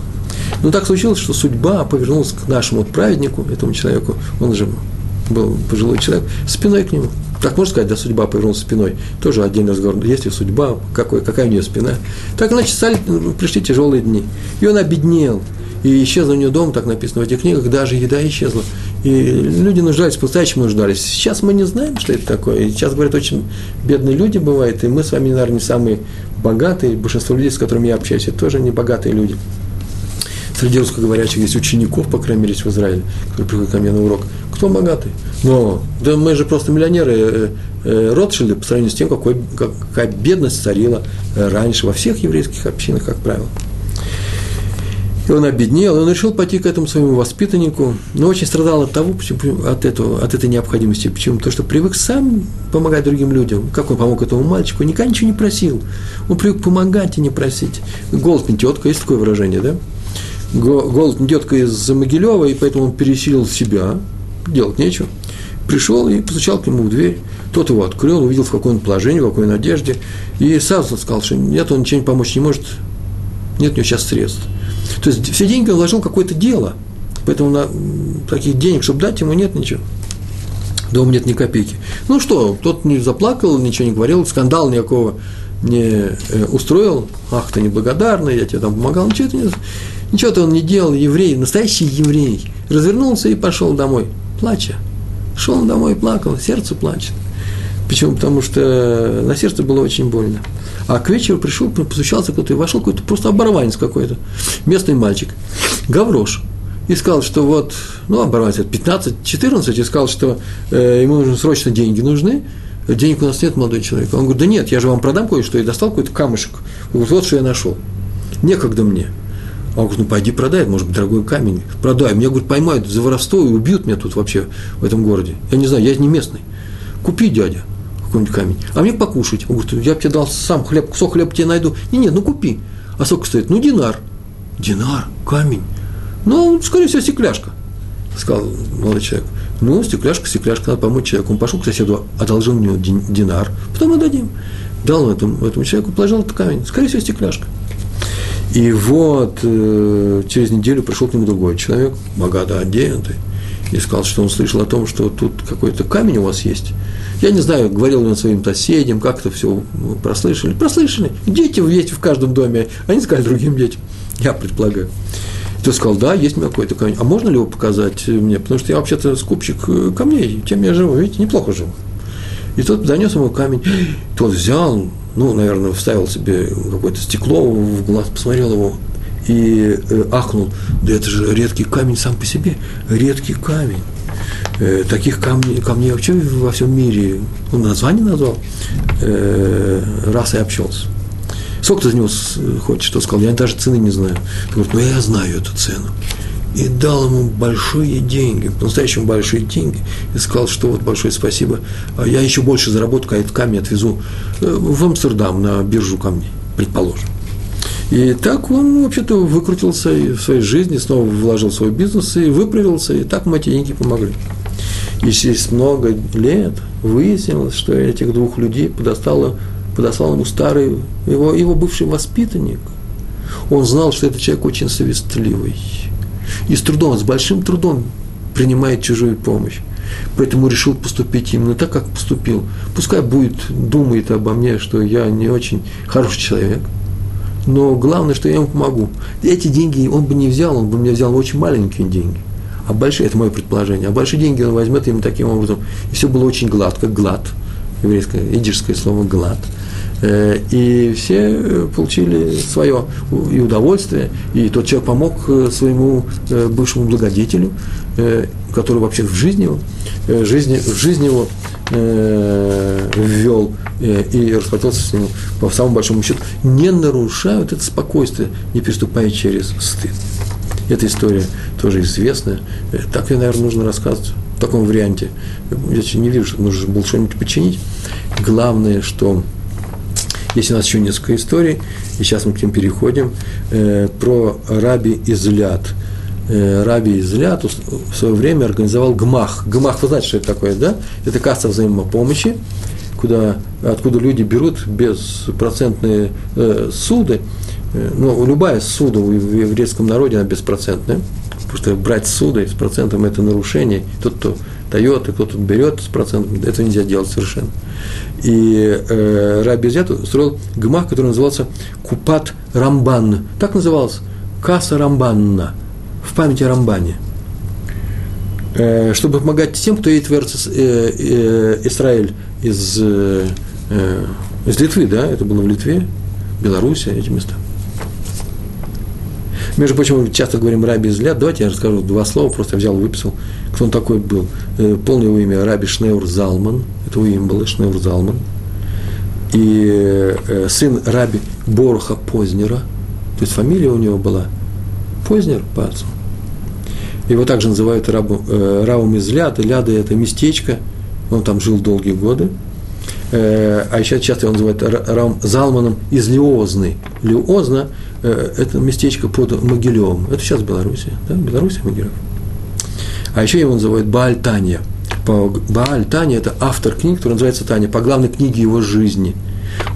Но так случилось, что судьба повернулась к нашему праведнику, этому человеку, он же был пожилой человек, спиной к нему. Так можно сказать, да, судьба повернулась спиной. Тоже отдельный разговор. Есть ли судьба, какой, какая у нее спина. Так, значит, стали, пришли тяжелые дни. И он обеднел. И исчез у него дом, так написано в этих книгах, даже еда исчезла. И люди нуждались, по-настоящему нуждались. Сейчас мы не знаем, что это такое. И сейчас, говорят, очень бедные люди бывают, и мы с вами, наверное, не самые богатые. Большинство людей, с которыми я общаюсь, это тоже не богатые люди среди русскоговорящих есть учеников, по крайней мере, в Израиле, которые приходят ко мне на урок. Кто богатый? Но да мы же просто миллионеры э, э, Ротшильды по сравнению с тем, какой, какая бедность царила э, раньше во всех еврейских общинах, как правило. И он обеднел, и он решил пойти к этому своему воспитаннику, но очень страдал от того, почему, от, этого, от этой необходимости. Почему? То, что привык сам помогать другим людям. Как он помог этому мальчику? Никогда ничего не просил. Он привык помогать и не просить. Голод не тетка, есть такое выражение, да? Голод детка из Могилева, и поэтому он пересилил себя, делать нечего. Пришел и постучал к нему в дверь. Тот его открыл, увидел, в каком он положении, в какой надежде. И сразу сказал, что нет, он ничего не помочь не может, нет у него сейчас средств. То есть все деньги он вложил в какое-то дело. Поэтому на таких денег, чтобы дать ему, нет ничего. Дома нет ни копейки. Ну что, тот не заплакал, ничего не говорил, скандал никакого не э, устроил. Ах, ты неблагодарный, я тебе там помогал. Ничего это не Ничего-то он не делал, еврей, настоящий еврей. Развернулся и пошел домой, плача. Шел он домой и плакал, сердце плачет. Почему? Потому что на сердце было очень больно. А к вечеру пришел, постучался кто-то и вошел какой-то просто оборванец какой-то, местный мальчик, гаврош. И сказал, что вот, ну, оборванец, 15-14, и сказал, что э, ему нужно срочно деньги нужны, денег у нас нет, молодой человек. Он говорит, да нет, я же вам продам кое-что, и достал какой-то камушек. Вот, вот что я нашел. Некогда мне. Он говорит, ну пойди продай, может быть, дорогой камень. Продай. Меня, говорит, поймают за воровство и убьют меня тут вообще в этом городе. Я не знаю, я не местный. Купи, дядя, какой-нибудь камень. А мне покушать. Он говорит, я бы тебе дал сам хлеб, кусок хлеба тебе найду. Не, нет, ну купи. А сколько стоит? Ну, динар. Динар, камень. Ну, скорее всего, стекляшка, сказал молодой человек. Ну, стекляшка, стекляшка, надо помочь человеку. Он пошел к соседу, одолжил него динар, потом отдадим. Дал этому, этому человеку, положил этот камень. Скорее всего, стекляшка. И вот э, через неделю пришел к нему другой человек, богато одетый, и сказал, что он слышал о том, что тут какой-то камень у вас есть. Я не знаю, говорил ли он своим соседям, как это все прослышали. Прослышали. Дети есть в каждом доме. Они сказали другим детям. Я предполагаю. И тот сказал, да, есть у меня какой-то камень. А можно ли его показать мне? Потому что я вообще-то скупщик э, камней, тем я живу. Видите, неплохо живу. И тот занес ему камень. Тот взял, ну, наверное, вставил себе какое-то стекло в глаз, посмотрел его и э, ахнул, да это же редкий камень сам по себе, редкий камень. Э, таких камней, камней вообще во всем мире, он название назвал, э, раз и общался. Сколько ты за него хочешь? Что сказал? Я даже цены не знаю. Он говорит, ну я знаю эту цену и дал ему большие деньги, по-настоящему большие деньги, и сказал, что вот большое спасибо, а я еще больше заработаю, этот камень отвезу э, в Амстердам на биржу камней, предположим. И так он, вообще-то, выкрутился в своей жизни, снова вложил в свой бизнес и выправился, и так ему эти деньги помогли. И через много лет выяснилось, что этих двух людей подостало, подослал ему старый, его, его бывший воспитанник. Он знал, что этот человек очень совестливый и с трудом, с большим трудом принимает чужую помощь. Поэтому решил поступить именно так, как поступил. Пускай будет, думает обо мне, что я не очень хороший человек, но главное, что я ему помогу. Эти деньги он бы не взял, он бы мне взял очень маленькие деньги. А большие, это мое предположение, а большие деньги он возьмет именно таким образом. И все было очень гладко, глад, еврейское, идишское слово глад – и все э, получили свое и удовольствие, и тот человек помог э, своему бывшему благодетелю, который вообще в жизни его, жизни, в жизнь его ввел и расплатился с ним по самому большому счету, не нарушают это спокойствие, не переступая через стыд. Эта история тоже известная. Так ее, наверное, нужно рассказывать таком варианте. Я не вижу, что нужно было что-нибудь починить. Главное, что есть у нас еще несколько историй, и сейчас мы к ним переходим, э, про Раби Излят. Э, Раби Излят в свое время организовал ГМАХ. ГМАХ, вы знаете, что это такое, да? Это касса взаимопомощи, куда, откуда люди берут беспроцентные э, суды. Ну, любая суда в еврейском народе, она беспроцентная, потому что брать суды с процентом – это нарушение. Тот, кто дает, и кто-то берет с процентом, это нельзя делать совершенно. И э, Раби Зят устроил гмах, который назывался Купат Рамбан. Так назывался. Касса Рамбанна. В памяти Рамбане. Э, чтобы помогать тем, кто едет в Эрцис, э, э, Израиль из, э, э, из Литвы, да, это было в Литве, Белоруссия, эти места. Между прочим, мы часто говорим Раби Изляд. Давайте я расскажу два слова, просто взял, выписал, кто он такой был. Э, полное его имя Раби Шнеур Залман, это его имя было Шнеур Залман. И э, сын Раби Бороха Познера, то есть фамилия у него была Познер по отцу. Его также называют рабу, э, из Ляда. Ляда – это местечко, он там жил долгие годы. Э, а еще часто его называют Равом Залманом из Лиозны. Лиозна Э, это местечко под Могилевым. Это сейчас Белоруссия, да, Белоруссия, Могилев. А еще его называют Бааль Таня. Бааль Таня – это автор книг, который называется Таня, по главной книге его жизни.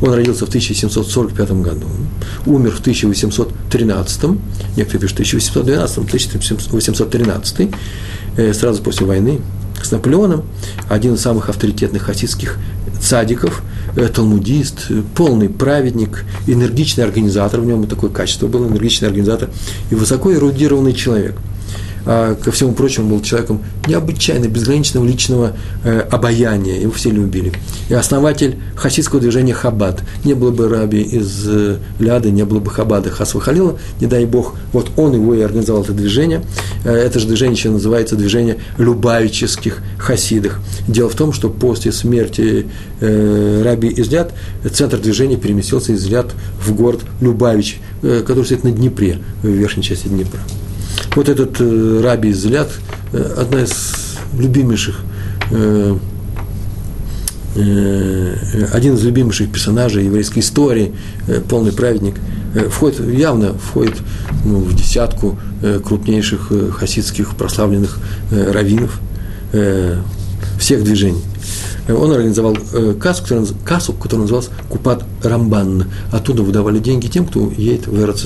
Он родился в 1745 году, умер в 1813, некоторые пишут 1812, 1813, э, сразу после войны с Наполеоном, один из самых авторитетных хасидских цадиков, э, талмудист, э, полный праведник, энергичный организатор, в нем такое качество было, энергичный организатор и высоко эрудированный человек – а, ко всему прочему, был человеком необычайно безграничного личного э, обаяния, его все любили. И основатель хасидского движения Хабад. Не было бы раби из э, Ляды, не было бы Хабада Хасва Халила, не дай бог, вот он его и организовал это движение. Э, это же движение еще называется движение любавических хасидах. Дело в том, что после смерти раби из Ляд центр движения переместился из Ляд в город Любавич, который стоит на Днепре, в верхней части Днепра. Вот этот э, Раби Излят, э, одна из любимейших, э, э, один из любимейших персонажей еврейской истории, э, полный праведник, э, входит, явно входит ну, в десятку э, крупнейших э, хасидских прославленных э, раввинов э, всех движений. Он организовал э, кассу, который, кассу, которая называлась Купат Рамбан. Оттуда выдавали деньги тем, кто едет в Эрц.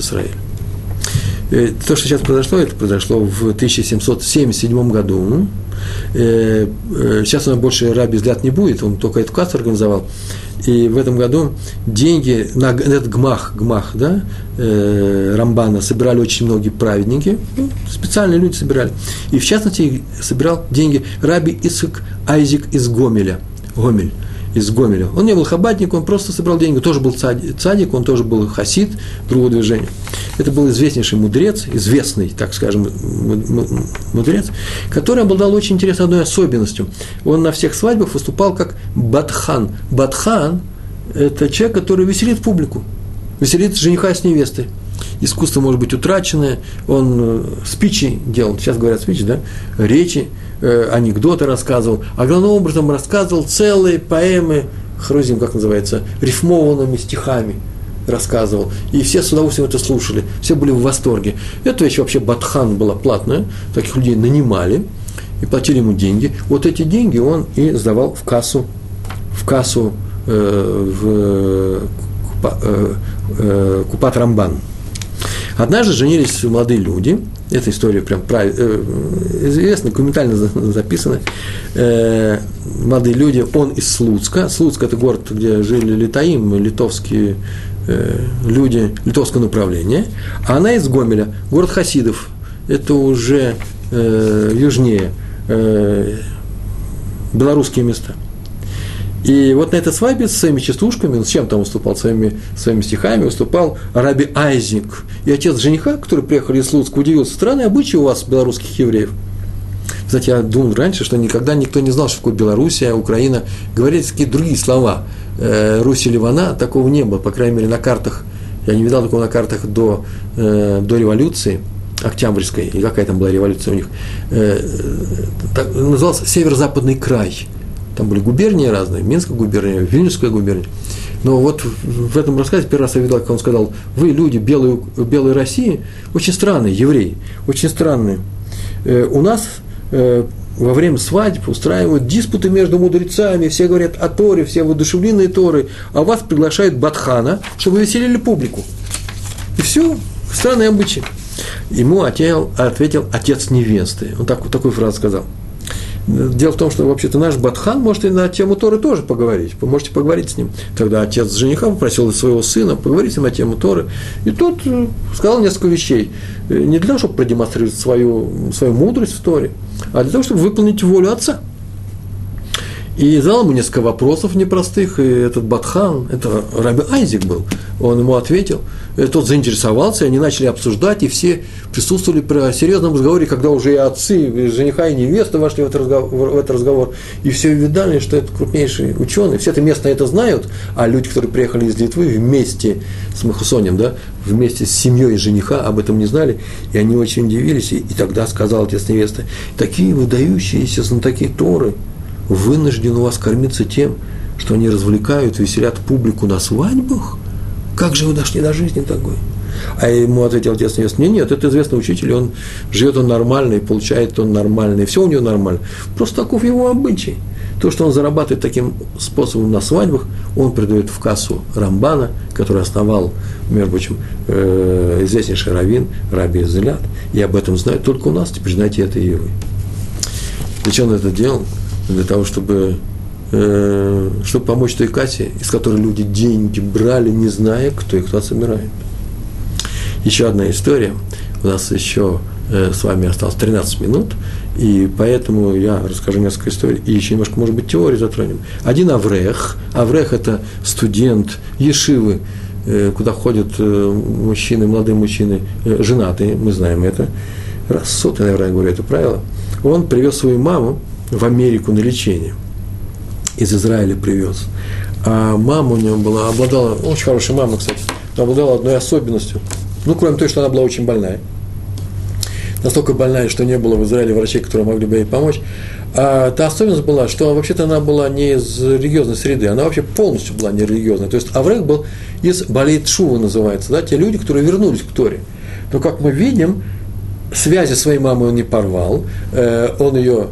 Э, то, что сейчас произошло, это произошло в 1777 году. Э, э, сейчас нас больше раби взгляд не будет, он только эту кассу организовал. И в этом году деньги на этот гмах, гмах, да, Рамбана собирали очень многие праведники, ну, специальные люди собирали. И в частности собирал деньги раби Исык Айзик из Гомеля. Гомель из Гомеля. Он не был хабатник, он просто собирал деньги, тоже был цадик, он тоже был хасид другого движения. Это был известнейший мудрец, известный, так скажем, мудрец, который обладал очень интересной одной особенностью. Он на всех свадьбах выступал как Батхан. Батхан – это человек, который веселит публику, веселит жениха с невестой искусство может быть утраченное, он э, спичи делал, сейчас говорят спичи, да, речи, э, анекдоты рассказывал, а главным образом рассказывал целые поэмы, хрузим, как называется, рифмованными стихами рассказывал. И все с удовольствием это слушали, все были в восторге. Эта вещь вообще Батхан была платная, таких людей нанимали и платили ему деньги. Вот эти деньги он и сдавал в кассу, в кассу э, в э, э, Купат Рамбан. Однажды женились молодые люди, эта история прям прав... э, известна, документально записана. Э, молодые люди, он из Слуцка. Слуцк – это город, где жили литаим, литовские э, люди литовского направления. А она из Гомеля, город Хасидов. Это уже южнее, белорусские места – и вот на этой свадьбе с своими частушками, с чем там выступал, своими, своими стихами выступал Раби Айзик. И отец жениха, который приехал из Луцка, удивился, странные обычаи у вас, белорусских евреев. Кстати, я думал раньше, что никогда никто не знал, что такое Белоруссия, Украина. Говорили какие-то другие слова. Э, Русь и Ливана, такого не было, по крайней мере, на картах. Я не видал такого на картах до, э, до революции. Октябрьской, и какая там была революция у них, э, так, назывался Северо-Западный край. Там были губернии разные, Минская губерния, Вильнюсская губерния. Но вот в этом рассказе первый раз я видел, как он сказал, вы, люди белой, белой России, очень странные, евреи, очень странные. Э, у нас э, во время свадьб устраивают диспуты между мудрецами, все говорят о Торе, все воодушевленные Торы, а вас приглашают Батхана, чтобы веселили публику. И все, странный обычай. Ему ответил отец невесты. Он так, такую фразу сказал – Дело в том, что вообще-то наш Батхан может и на тему Торы тоже поговорить. Вы можете поговорить с ним. Тогда отец жениха попросил своего сына поговорить с ним на тему Торы. И тот э, сказал несколько вещей. Э, не для того, чтобы продемонстрировать свою, свою мудрость в Торе, а для того, чтобы выполнить волю отца. И задал ему несколько вопросов непростых, и этот Батхан, это Раби Айзик был, он ему ответил, и тот заинтересовался, и они начали обсуждать, и все присутствовали при серьезном разговоре, когда уже и отцы, и жениха, и невеста вошли в этот, разговор, в этот разговор, и все видали, что это крупнейший ученый, все это местные это знают, а люди, которые приехали из Литвы вместе с Махусонем, да, вместе с семьей жениха об этом не знали, и они очень удивились, и, и тогда сказал отец невесты, такие выдающиеся знатоки Торы – вынужден у вас кормиться тем, что они развлекают, веселят публику на свадьбах? Как же вы дошли до жизни такой? А ему ответил отец невесты, нет, нет, это известный учитель, он живет он нормально, и получает он нормально, и все у него нормально. Просто таков его обычай. То, что он зарабатывает таким способом на свадьбах, он передает в кассу Рамбана, который основал, между прочим, э, известнейший раввин Раби Зелят, и об этом знают только у нас, теперь знаете это и вы. Чего он это делал? Для того, чтобы, э, чтобы помочь той кассе, из которой люди деньги брали, не зная, кто их туда собирает. Еще одна история. У нас еще э, с вами осталось 13 минут, и поэтому я расскажу несколько историй, и еще немножко, может быть, теории затронем. Один Аврех. Аврех – это студент Ешивы, э, куда ходят э, мужчины, молодые мужчины, э, женатые, мы знаем это. Раз сотый, наверное, говорю это правило. Он привез свою маму в Америку на лечение. Из Израиля привез. А мама у него была, обладала, очень хорошая мама, кстати, обладала одной особенностью. Ну, кроме того, что она была очень больная. Настолько больная, что не было в Израиле врачей, которые могли бы ей помочь. А та особенность была, что вообще-то она была не из религиозной среды, она вообще полностью была не религиозной. То есть Аврех был из Балейт Шува называется, да, те люди, которые вернулись к Торе. Но, как мы видим, связи своей мамой он не порвал, э, он ее,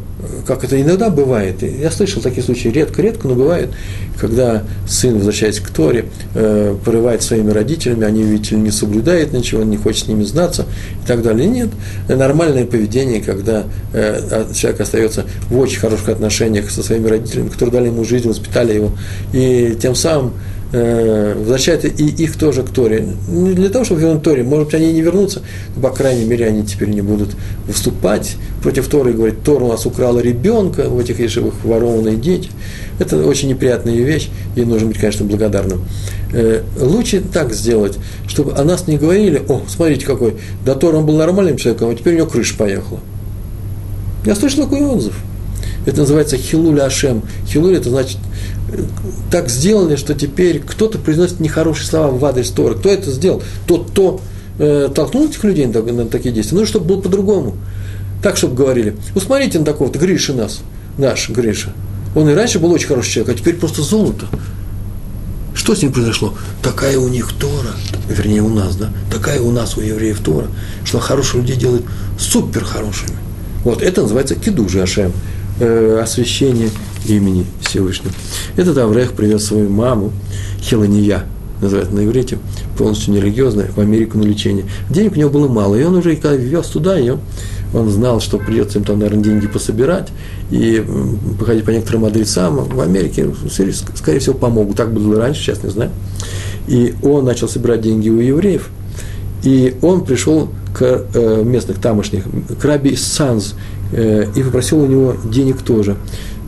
как это иногда бывает, я слышал такие случаи редко-редко, но бывает, когда сын, возвращаясь к Торе, э, порывает своими родителями, они, видите не соблюдают ничего, не хочет с ними знаться и так далее. Нет, нормальное поведение, когда э, а, человек остается в очень хороших отношениях со своими родителями, которые дали ему жизнь, воспитали его, и тем самым э, и их тоже к Торе. Не для того, чтобы вернуть Торе, может быть, они не вернутся, но, по крайней мере, они теперь не будут выступать против Торы и говорить, Тор у нас украла ребенка, в этих ешевых ворованные дети. Это очень неприятная вещь, и нужно быть, конечно, благодарным. Э, лучше так сделать, чтобы о нас не говорили, о, смотрите какой, да Тор он был нормальным человеком, а теперь у него крыша поехала. Я слышал такой отзыв. Это называется хилуль ашем. Хилуль это значит так сделали, что теперь кто-то произносит нехорошие слова в адрес Торы. Кто это сделал? Тот, кто э, толкнул этих людей на, на такие действия. Ну, чтобы было по-другому. Так, чтобы говорили. Ну, смотрите на такого-то Гриша нас, наш Гриша. Он и раньше был очень хороший человек, а теперь просто золото. Что с ним произошло? Такая у них Тора, вернее у нас, да, такая у нас, у евреев Тора, что хороших людей делает супер хорошими. Вот это называется кидужи Ашем, э, освящение имени Всевышнего. Этот Аврех привез свою маму, Хелания, называется на иврите, полностью нерелигиозная, в Америку на лечение. Денег у него было мало, и он уже, когда вез туда ее, он знал, что придется им там, наверное, деньги пособирать и походить по некоторым адресам. В Америке, скорее всего, помогут. Так было раньше, сейчас не знаю. И он начал собирать деньги у евреев. И он пришел к э, местных тамошних, к Раби Санз, и попросил у него денег тоже.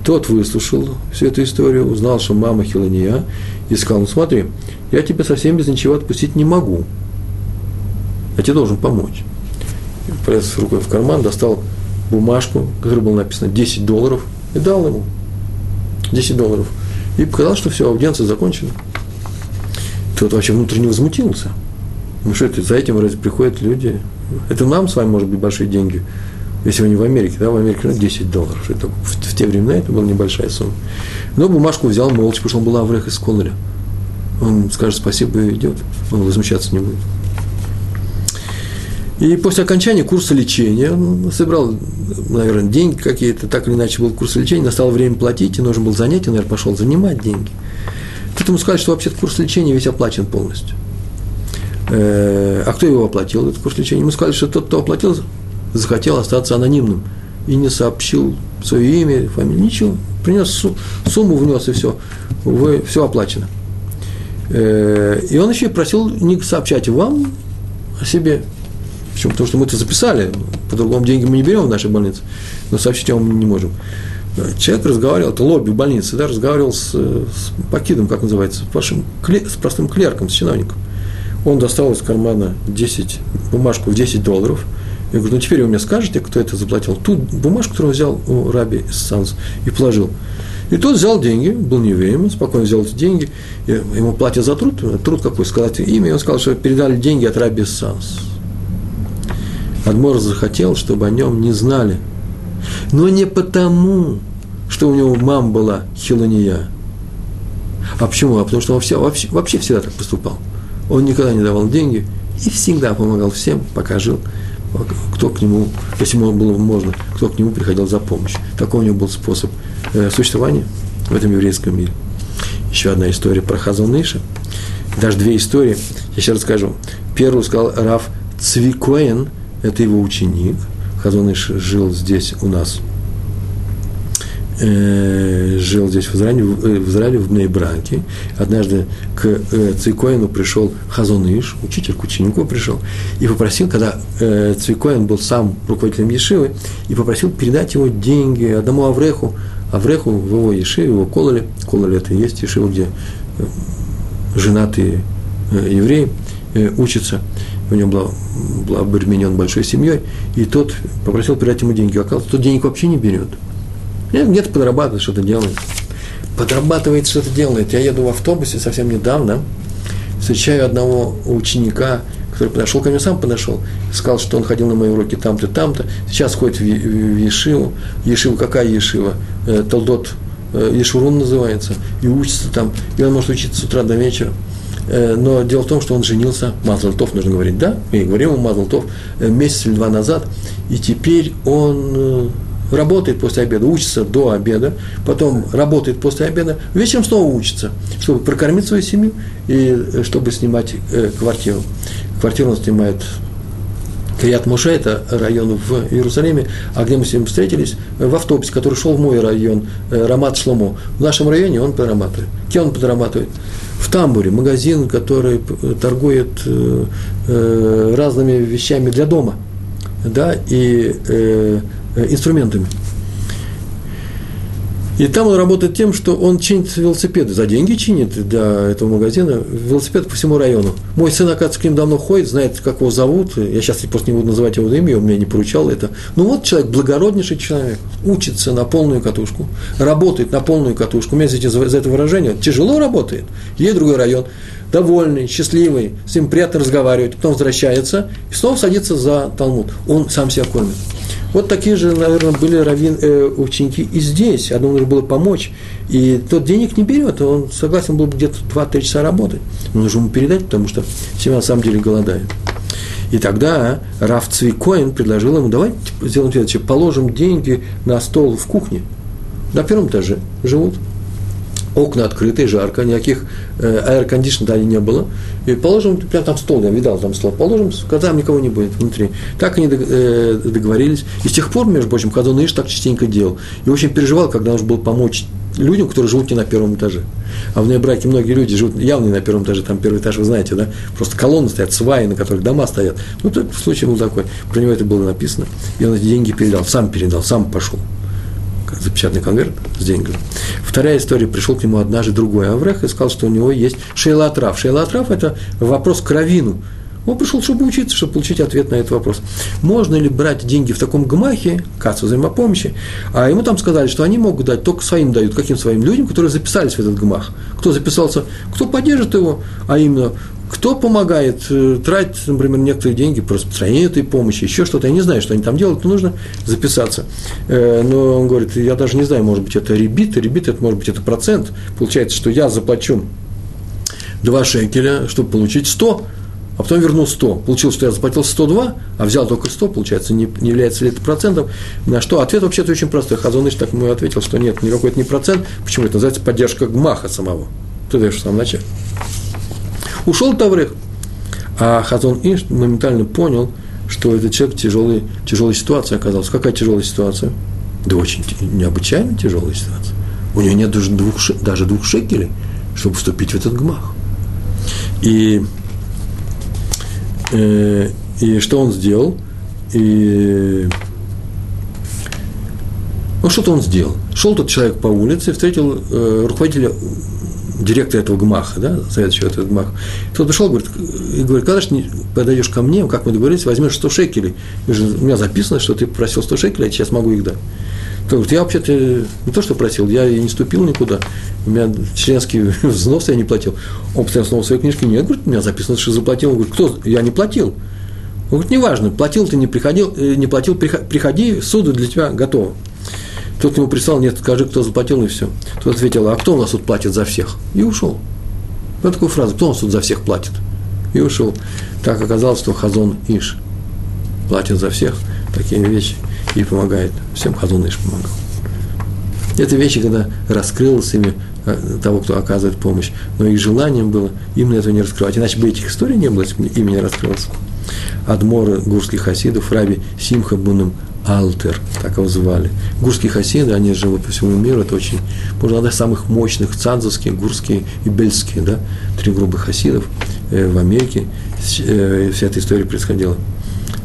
Тот выслушал всю эту историю, узнал, что мама Хилания, и сказал, ну смотри, я тебя совсем без ничего отпустить не могу. Я тебе должен помочь. Полез рукой в карман, достал бумажку, в которой было написано 10 долларов, и дал ему 10 долларов. И показал, что все, аудиенция закончена. Тот вообще внутренне возмутился. Ну что это, за этим разве приходят люди, Это нам с вами может быть большие деньги, если вы не в Америке, да, в Америке ну, 10 долларов. Это, в, в те времена это была небольшая сумма. Но бумажку взял молча, потому что он был Аврех из Кололя. Он скажет спасибо и идет, он возмущаться не будет. И после окончания курса лечения он собрал, наверное, деньги какие-то, так или иначе был курс лечения, настало время платить, и нужно было занять, он, наверное, пошел занимать деньги. Тут ему сказали, что вообще курс лечения весь оплачен полностью. Э, а кто его оплатил, этот курс лечения? Ему сказали, что тот, кто оплатил, захотел остаться анонимным и не сообщил свое имя, фамилию, ничего. Принес сумму, внес, и все. Вы, все оплачено. Э, и он еще и просил не сообщать вам о себе. Почему? Потому что мы это записали, по-другому деньги мы не берем в нашей больнице, но сообщить вам не можем. Человек разговаривал, это лобби в больнице, да, разговаривал с, с покидом, как называется, вашим, с простым клерком, с чиновником. Он достал из кармана 10, бумажку в 10 долларов. Я говорю, ну теперь вы мне скажете, кто это заплатил. Ту бумажку, которую взял у Раби из Санс и положил. И тот взял деньги, был неуверен, спокойно взял эти деньги, ему платят за труд, труд какой, сказать имя, и он сказал, что передали деньги от Раби Санс. Адмор захотел, чтобы о нем не знали. Но не потому, что у него мама была хилония. А почему? А потому что он все, вообще, вообще всегда так поступал. Он никогда не давал деньги и всегда помогал всем, пока жил, кто к нему, если ему было можно, кто к нему приходил за помощью. Такой у него был способ э, существования в этом еврейском мире. Еще одна история про Хазаныша. Даже две истории. Я сейчас расскажу. Первую сказал Раф Цвикоен, это его ученик. Хазаныш жил здесь у нас Э, жил здесь в Израиле, э, в, Израиле, в Бнейбраке. Однажды к э, Цвикоину пришел Хазоныш, учитель к ученику пришел, и попросил, когда Цвикоин был сам руководителем Ешивы, и попросил передать его деньги одному Авреху, Авреху в его Ешиве, его Кололе. Кололе это и есть Ешива, где женатые э, евреи учатся. У него был, был обременен большой семьей, и тот попросил передать ему деньги. Оказывается, тот денег вообще не берет – где-то подрабатывает, что-то делает. Подрабатывает, что-то делает. Я еду в автобусе совсем недавно, встречаю одного ученика, который подошел ко мне, сам подошел, сказал, что он ходил на мои уроки там-то, там-то, сейчас ходит в, Ешиву. Ешива какая Ешива? Э, Толдот э, Ешурун называется, и учится там, и он может учиться с утра до вечера. Э, но дело в том, что он женился, Мазалтов нужно говорить, да? И говорил ему Мазалтов э, месяц или два назад, и теперь он работает после обеда, учится до обеда, потом работает после обеда, вечером снова учится, чтобы прокормить свою семью и э, чтобы снимать э, квартиру. Квартиру он снимает Крият Муше, это район в Иерусалиме, а где мы с ним встретились, в автобусе, который шел в мой район, э, Рамат Шломо. В нашем районе он подрабатывает. Где он подрабатывает? В Тамбуре, магазин, который торгует разными вещами для дома. Да, и Э, инструментами. И там он работает тем, что он чинит велосипеды. За деньги чинит для этого магазина велосипед по всему району. Мой сын, оказывается, к ним давно ходит, знает, как его зовут. Я сейчас просто не буду называть его имя, он мне не поручал это. Ну вот человек, благороднейший человек, учится на полную катушку, работает на полную катушку. У меня, за это выражение, тяжело работает. В другой район, довольный, счастливый, с ним приятно разговаривать, потом возвращается и снова садится за Талмуд. Он сам себя кормит. Вот такие же, наверное, были раввин, э, ученики и здесь. Одному нужно было помочь. И тот денег не берет, он согласен был где-то 2-3 часа работать. Но нужно ему передать, потому что семья на самом деле голодает. И тогда Раф Цвикоин предложил ему, давайте сделаем следующее, положим деньги на стол в кухне. На первом этаже живут окна открытые, жарко, никаких э, аэрокондишн да, не было. И положим, прям там стол, я видал там стол, положим, когда там никого не будет внутри. Так они э, договорились. И с тех пор, между прочим, Хазон Иш так частенько делал. И очень переживал, когда нужно было помочь людям, которые живут не на первом этаже. А в Нейбраке многие люди живут явно не на первом этаже, там первый этаж, вы знаете, да, просто колонны стоят, сваи, на которых дома стоят. Ну, тот случай был такой, про него это было написано, и он эти деньги передал, сам передал, сам пошел запечатанный конверт с деньгами. Вторая история, пришел к нему однажды другой Аврех и сказал, что у него есть шейлатрав. Шейлатрав – это вопрос к равину. Он пришел, чтобы учиться, чтобы получить ответ на этот вопрос. Можно ли брать деньги в таком гмахе, кассу взаимопомощи, а ему там сказали, что они могут дать, только своим дают, каким своим людям, которые записались в этот гмах. Кто записался, кто поддержит его, а именно кто помогает э, тратить, например, некоторые деньги по распространению этой помощи, еще что-то. Я не знаю, что они там делают, но нужно записаться. Э, но он говорит, я даже не знаю, может быть, это ребит, ребит, это может быть это процент. Получается, что я заплачу 2 шекеля, чтобы получить 100, а потом вернул 100. Получилось, что я заплатил 102, а взял только 100, получается, не, не является ли это процентом. На что ответ вообще-то очень простой. Хазоныч так ему ответил, что нет, никакой это не процент. Почему это называется поддержка ГМАХа самого? Ты даешь в самом начале. Ушел Таврех. А Хазон Иш моментально понял, что этот человек в тяжелой, тяжелой ситуации оказался. Какая тяжелая ситуация? Да очень необычайно тяжелая ситуация. У него нет даже двух, даже двух шекелей, чтобы вступить в этот гмах. И, э, и что он сделал? И, ну, что-то он сделал. Шел тот человек по улице, встретил э, руководителя директор этого ГМАХа, да, заведующего этого ГМАХа, тот пришел говорит, и говорит, когда же подойдешь ко мне, как мы договорились, возьмешь 100 шекелей. У меня записано, что ты просил 100 шекелей, а сейчас могу их дать. Тот говорит, я вообще-то не то, что просил, я и не ступил никуда. У меня членский [laughs] взнос я не платил. Он постоянно снова в своей книжке, нет, говорит, у меня записано, что заплатил. Он говорит, кто? Я не платил. Он говорит, неважно, платил ты, не приходил, э, не платил, приходи, суду для тебя готово. Тот ему прислал, нет, скажи, кто заплатил, и все. Тот ответил, а кто у нас тут платит за всех? И ушел. Вот такую фразу, кто у нас тут за всех платит? И ушел. Так оказалось, что Хазон Иш платит за всех такие вещи и помогает. Всем Хазон Иш помогал. Это вещи, когда раскрылось имя э, того, кто оказывает помощь, но их желанием было именно этого не раскрывать. Иначе бы этих историй не было, если бы имя не раскрылось. Адмор гурских хасидов, раби Симха Буном Алтер, так его звали. Гурские хасиды, они живут по всему миру, это очень, можно сказать, самых мощных, цанзовские, гурские и бельские, да, три группы хасидов э, в Америке, э, вся эта история происходила.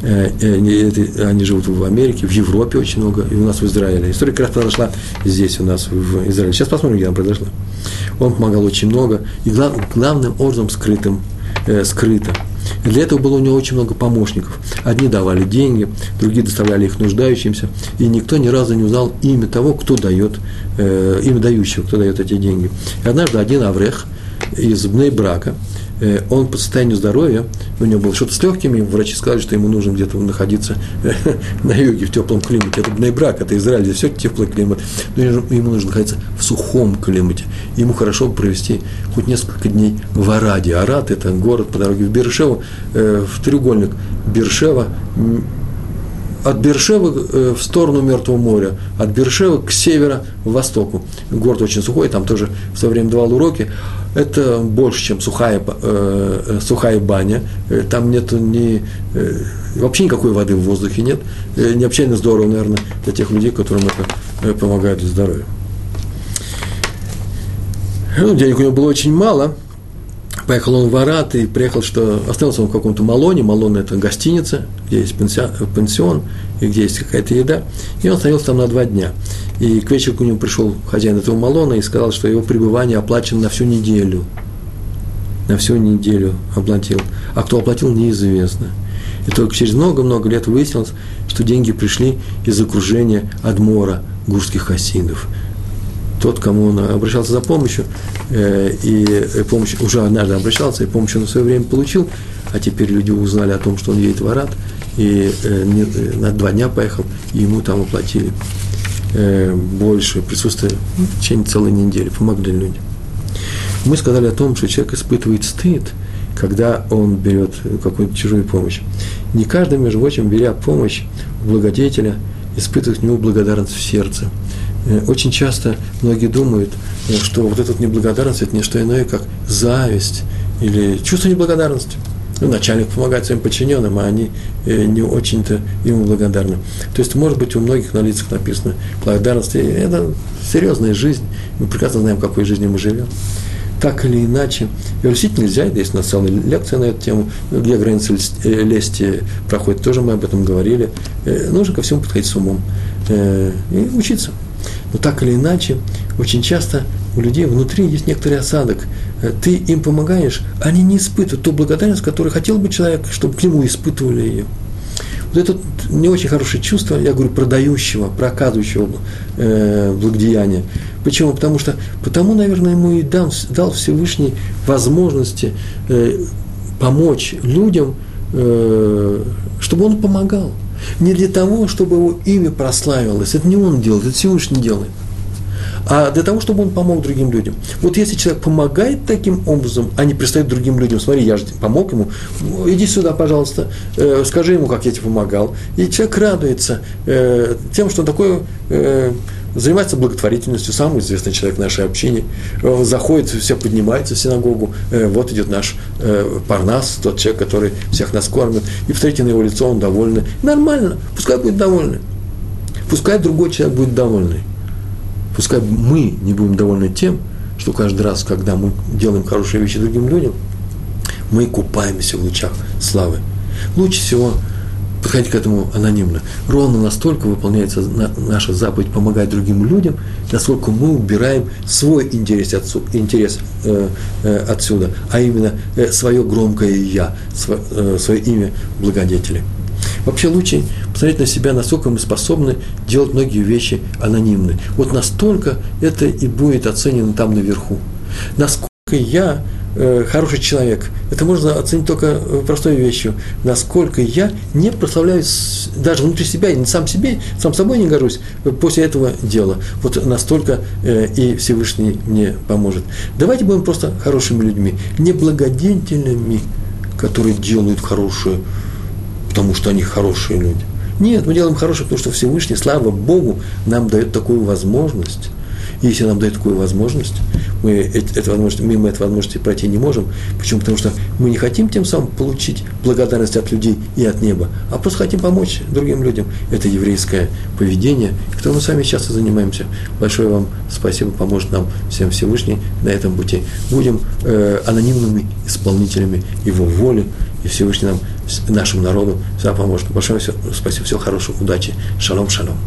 Э, они живут в Америке, в Европе очень много, и у нас в Израиле. История как раз произошла здесь у нас, в Израиле. Сейчас посмотрим, где она произошла. Он помогал очень много, и глав, главным образом скрытым, э, скрыто – для этого было у него очень много помощников. Одни давали деньги, другие доставляли их нуждающимся, и никто ни разу не узнал имя того, кто дает, э, имя дающего, кто дает эти деньги. И однажды один Аврех из Бнейбрака, Э, он по состоянию здоровья, у него было что-то с легкими, врачи сказали, что ему нужно где-то находиться [laughs] на юге, в теплом климате. Это Бнейбрак, это Израиль, здесь все теплый климат. Но ему нужно находиться в сухом климате. Ему хорошо провести хоть несколько дней в Араде. Арад – это город по дороге в Бершеву, э, в треугольник Бершева, от Бершевы э, в сторону Мертвого моря, от Бершевы к северо-востоку. Город очень сухой, там тоже в свое время давал уроки. Это больше, чем сухая, э, э сухая баня. Э, там нет ни, э, вообще никакой воды в воздухе нет. Необычайно здорово, наверное, для тех людей, которым это помогает для здоровья. Ну, денег у него было очень мало – Поехал он в Арат и приехал, что остался он в каком-то Малоне. Малон – это гостиница, где есть пансион, и где есть какая-то еда. И он остановился там на два дня. И к вечеру к нему пришел хозяин этого Малона и сказал, что его пребывание оплачено на всю неделю. На всю неделю оплатил. А кто оплатил, неизвестно. И только через много-много лет выяснилось, что деньги пришли из окружения Адмора, гурских хасидов тот, кому он обращался за помощью, э, и помощь уже однажды обращался, и помощь он в свое время получил, а теперь люди узнали о том, что он едет в Арат, и э, э, на два дня поехал, и ему там оплатили больше присутствия ну, в течение целой недели, помогли люди. Мы сказали о том, что человек испытывает стыд, когда он берет какую-то чужую помощь. Не каждый, между прочим, беря помощь благодетеля, испытывает к нему благодарность в сердце – Э, очень часто многие думают, э, что вот эта неблагодарность – это не что иное, как зависть или чувство неблагодарности. Ну, начальник помогает своим подчиненным, а они э, не очень-то ему благодарны. То есть, может быть, у многих на лицах написано благодарность. Это серьезная жизнь. Мы прекрасно знаем, какой жизнью мы живем. Так или иначе, и льстить нельзя, есть у нас целая лекция на эту тему, где границы лести проходит, тоже мы об этом говорили. Нужно ко всему подходить с умом и учиться. Но так или иначе, очень часто у людей внутри есть некоторый осадок. Э, ты им помогаешь, они не испытывают ту благодарность, которую хотел бы человек, чтобы к нему испытывали ее. Вот это не очень хорошее чувство, я говорю, продающего, проказывающего э, благодеяния. Почему? Потому что, потому, наверное, ему и дал, дал Всевышний возможности э, помочь людям, э, чтобы он помогал. Не для того, чтобы его имя прославилось. Это не он делает, это Всевышний делает а для того, чтобы он помог другим людям. Вот если человек помогает таким образом, а не пристает другим людям, смотри, я же помог ему, иди сюда, пожалуйста, э, скажи ему, как я тебе помогал. И человек радуется э, тем, что он такой э, занимается благотворительностью, самый известный человек в нашей общине, заходит, все поднимается в синагогу, вот идет наш Парнас, тот человек, который всех нас кормит, и посмотрите на его лицо, он довольный. Нормально, пускай будет довольный. Пускай другой человек будет довольный. Пускай мы не будем довольны тем, что каждый раз, когда мы делаем хорошие вещи другим людям, мы купаемся в лучах славы. Лучше всего подходить к этому анонимно. Ровно настолько выполняется наша заповедь помогать другим людям, насколько мы убираем свой интерес, отсу, интерес э, э, отсюда, а именно э, свое громкое «я», свое, э, свое имя благодетели. Вообще лучше посмотреть на себя, насколько мы способны делать многие вещи анонимны. Вот настолько это и будет оценено там наверху. Насколько я э, хороший человек, это можно оценить только э, простой вещью. Насколько я не прославляюсь даже внутри себя, и сам себе, сам собой не горжусь после этого дела. Вот настолько э, и Всевышний мне поможет. Давайте будем просто хорошими людьми, не которые делают хорошую потому что они хорошие люди. Нет, мы делаем хорошее, потому что Всевышний, слава Богу, нам дает такую возможность. Если нам дает такую возможность, мы, эту возможность, мимо этой возможности пройти не можем. Почему? Потому что мы не хотим тем самым получить благодарность от людей и от неба, а просто хотим помочь другим людям. Это еврейское поведение, которым мы сами часто занимаемся. Большое вам спасибо, поможет нам всем Всевышний на этом пути. Будем э, анонимными исполнителями Его воли, и Всевышний нам, нашему народу, всегда поможет. Большое спасибо, всего хорошего, удачи. Шалом, шалом.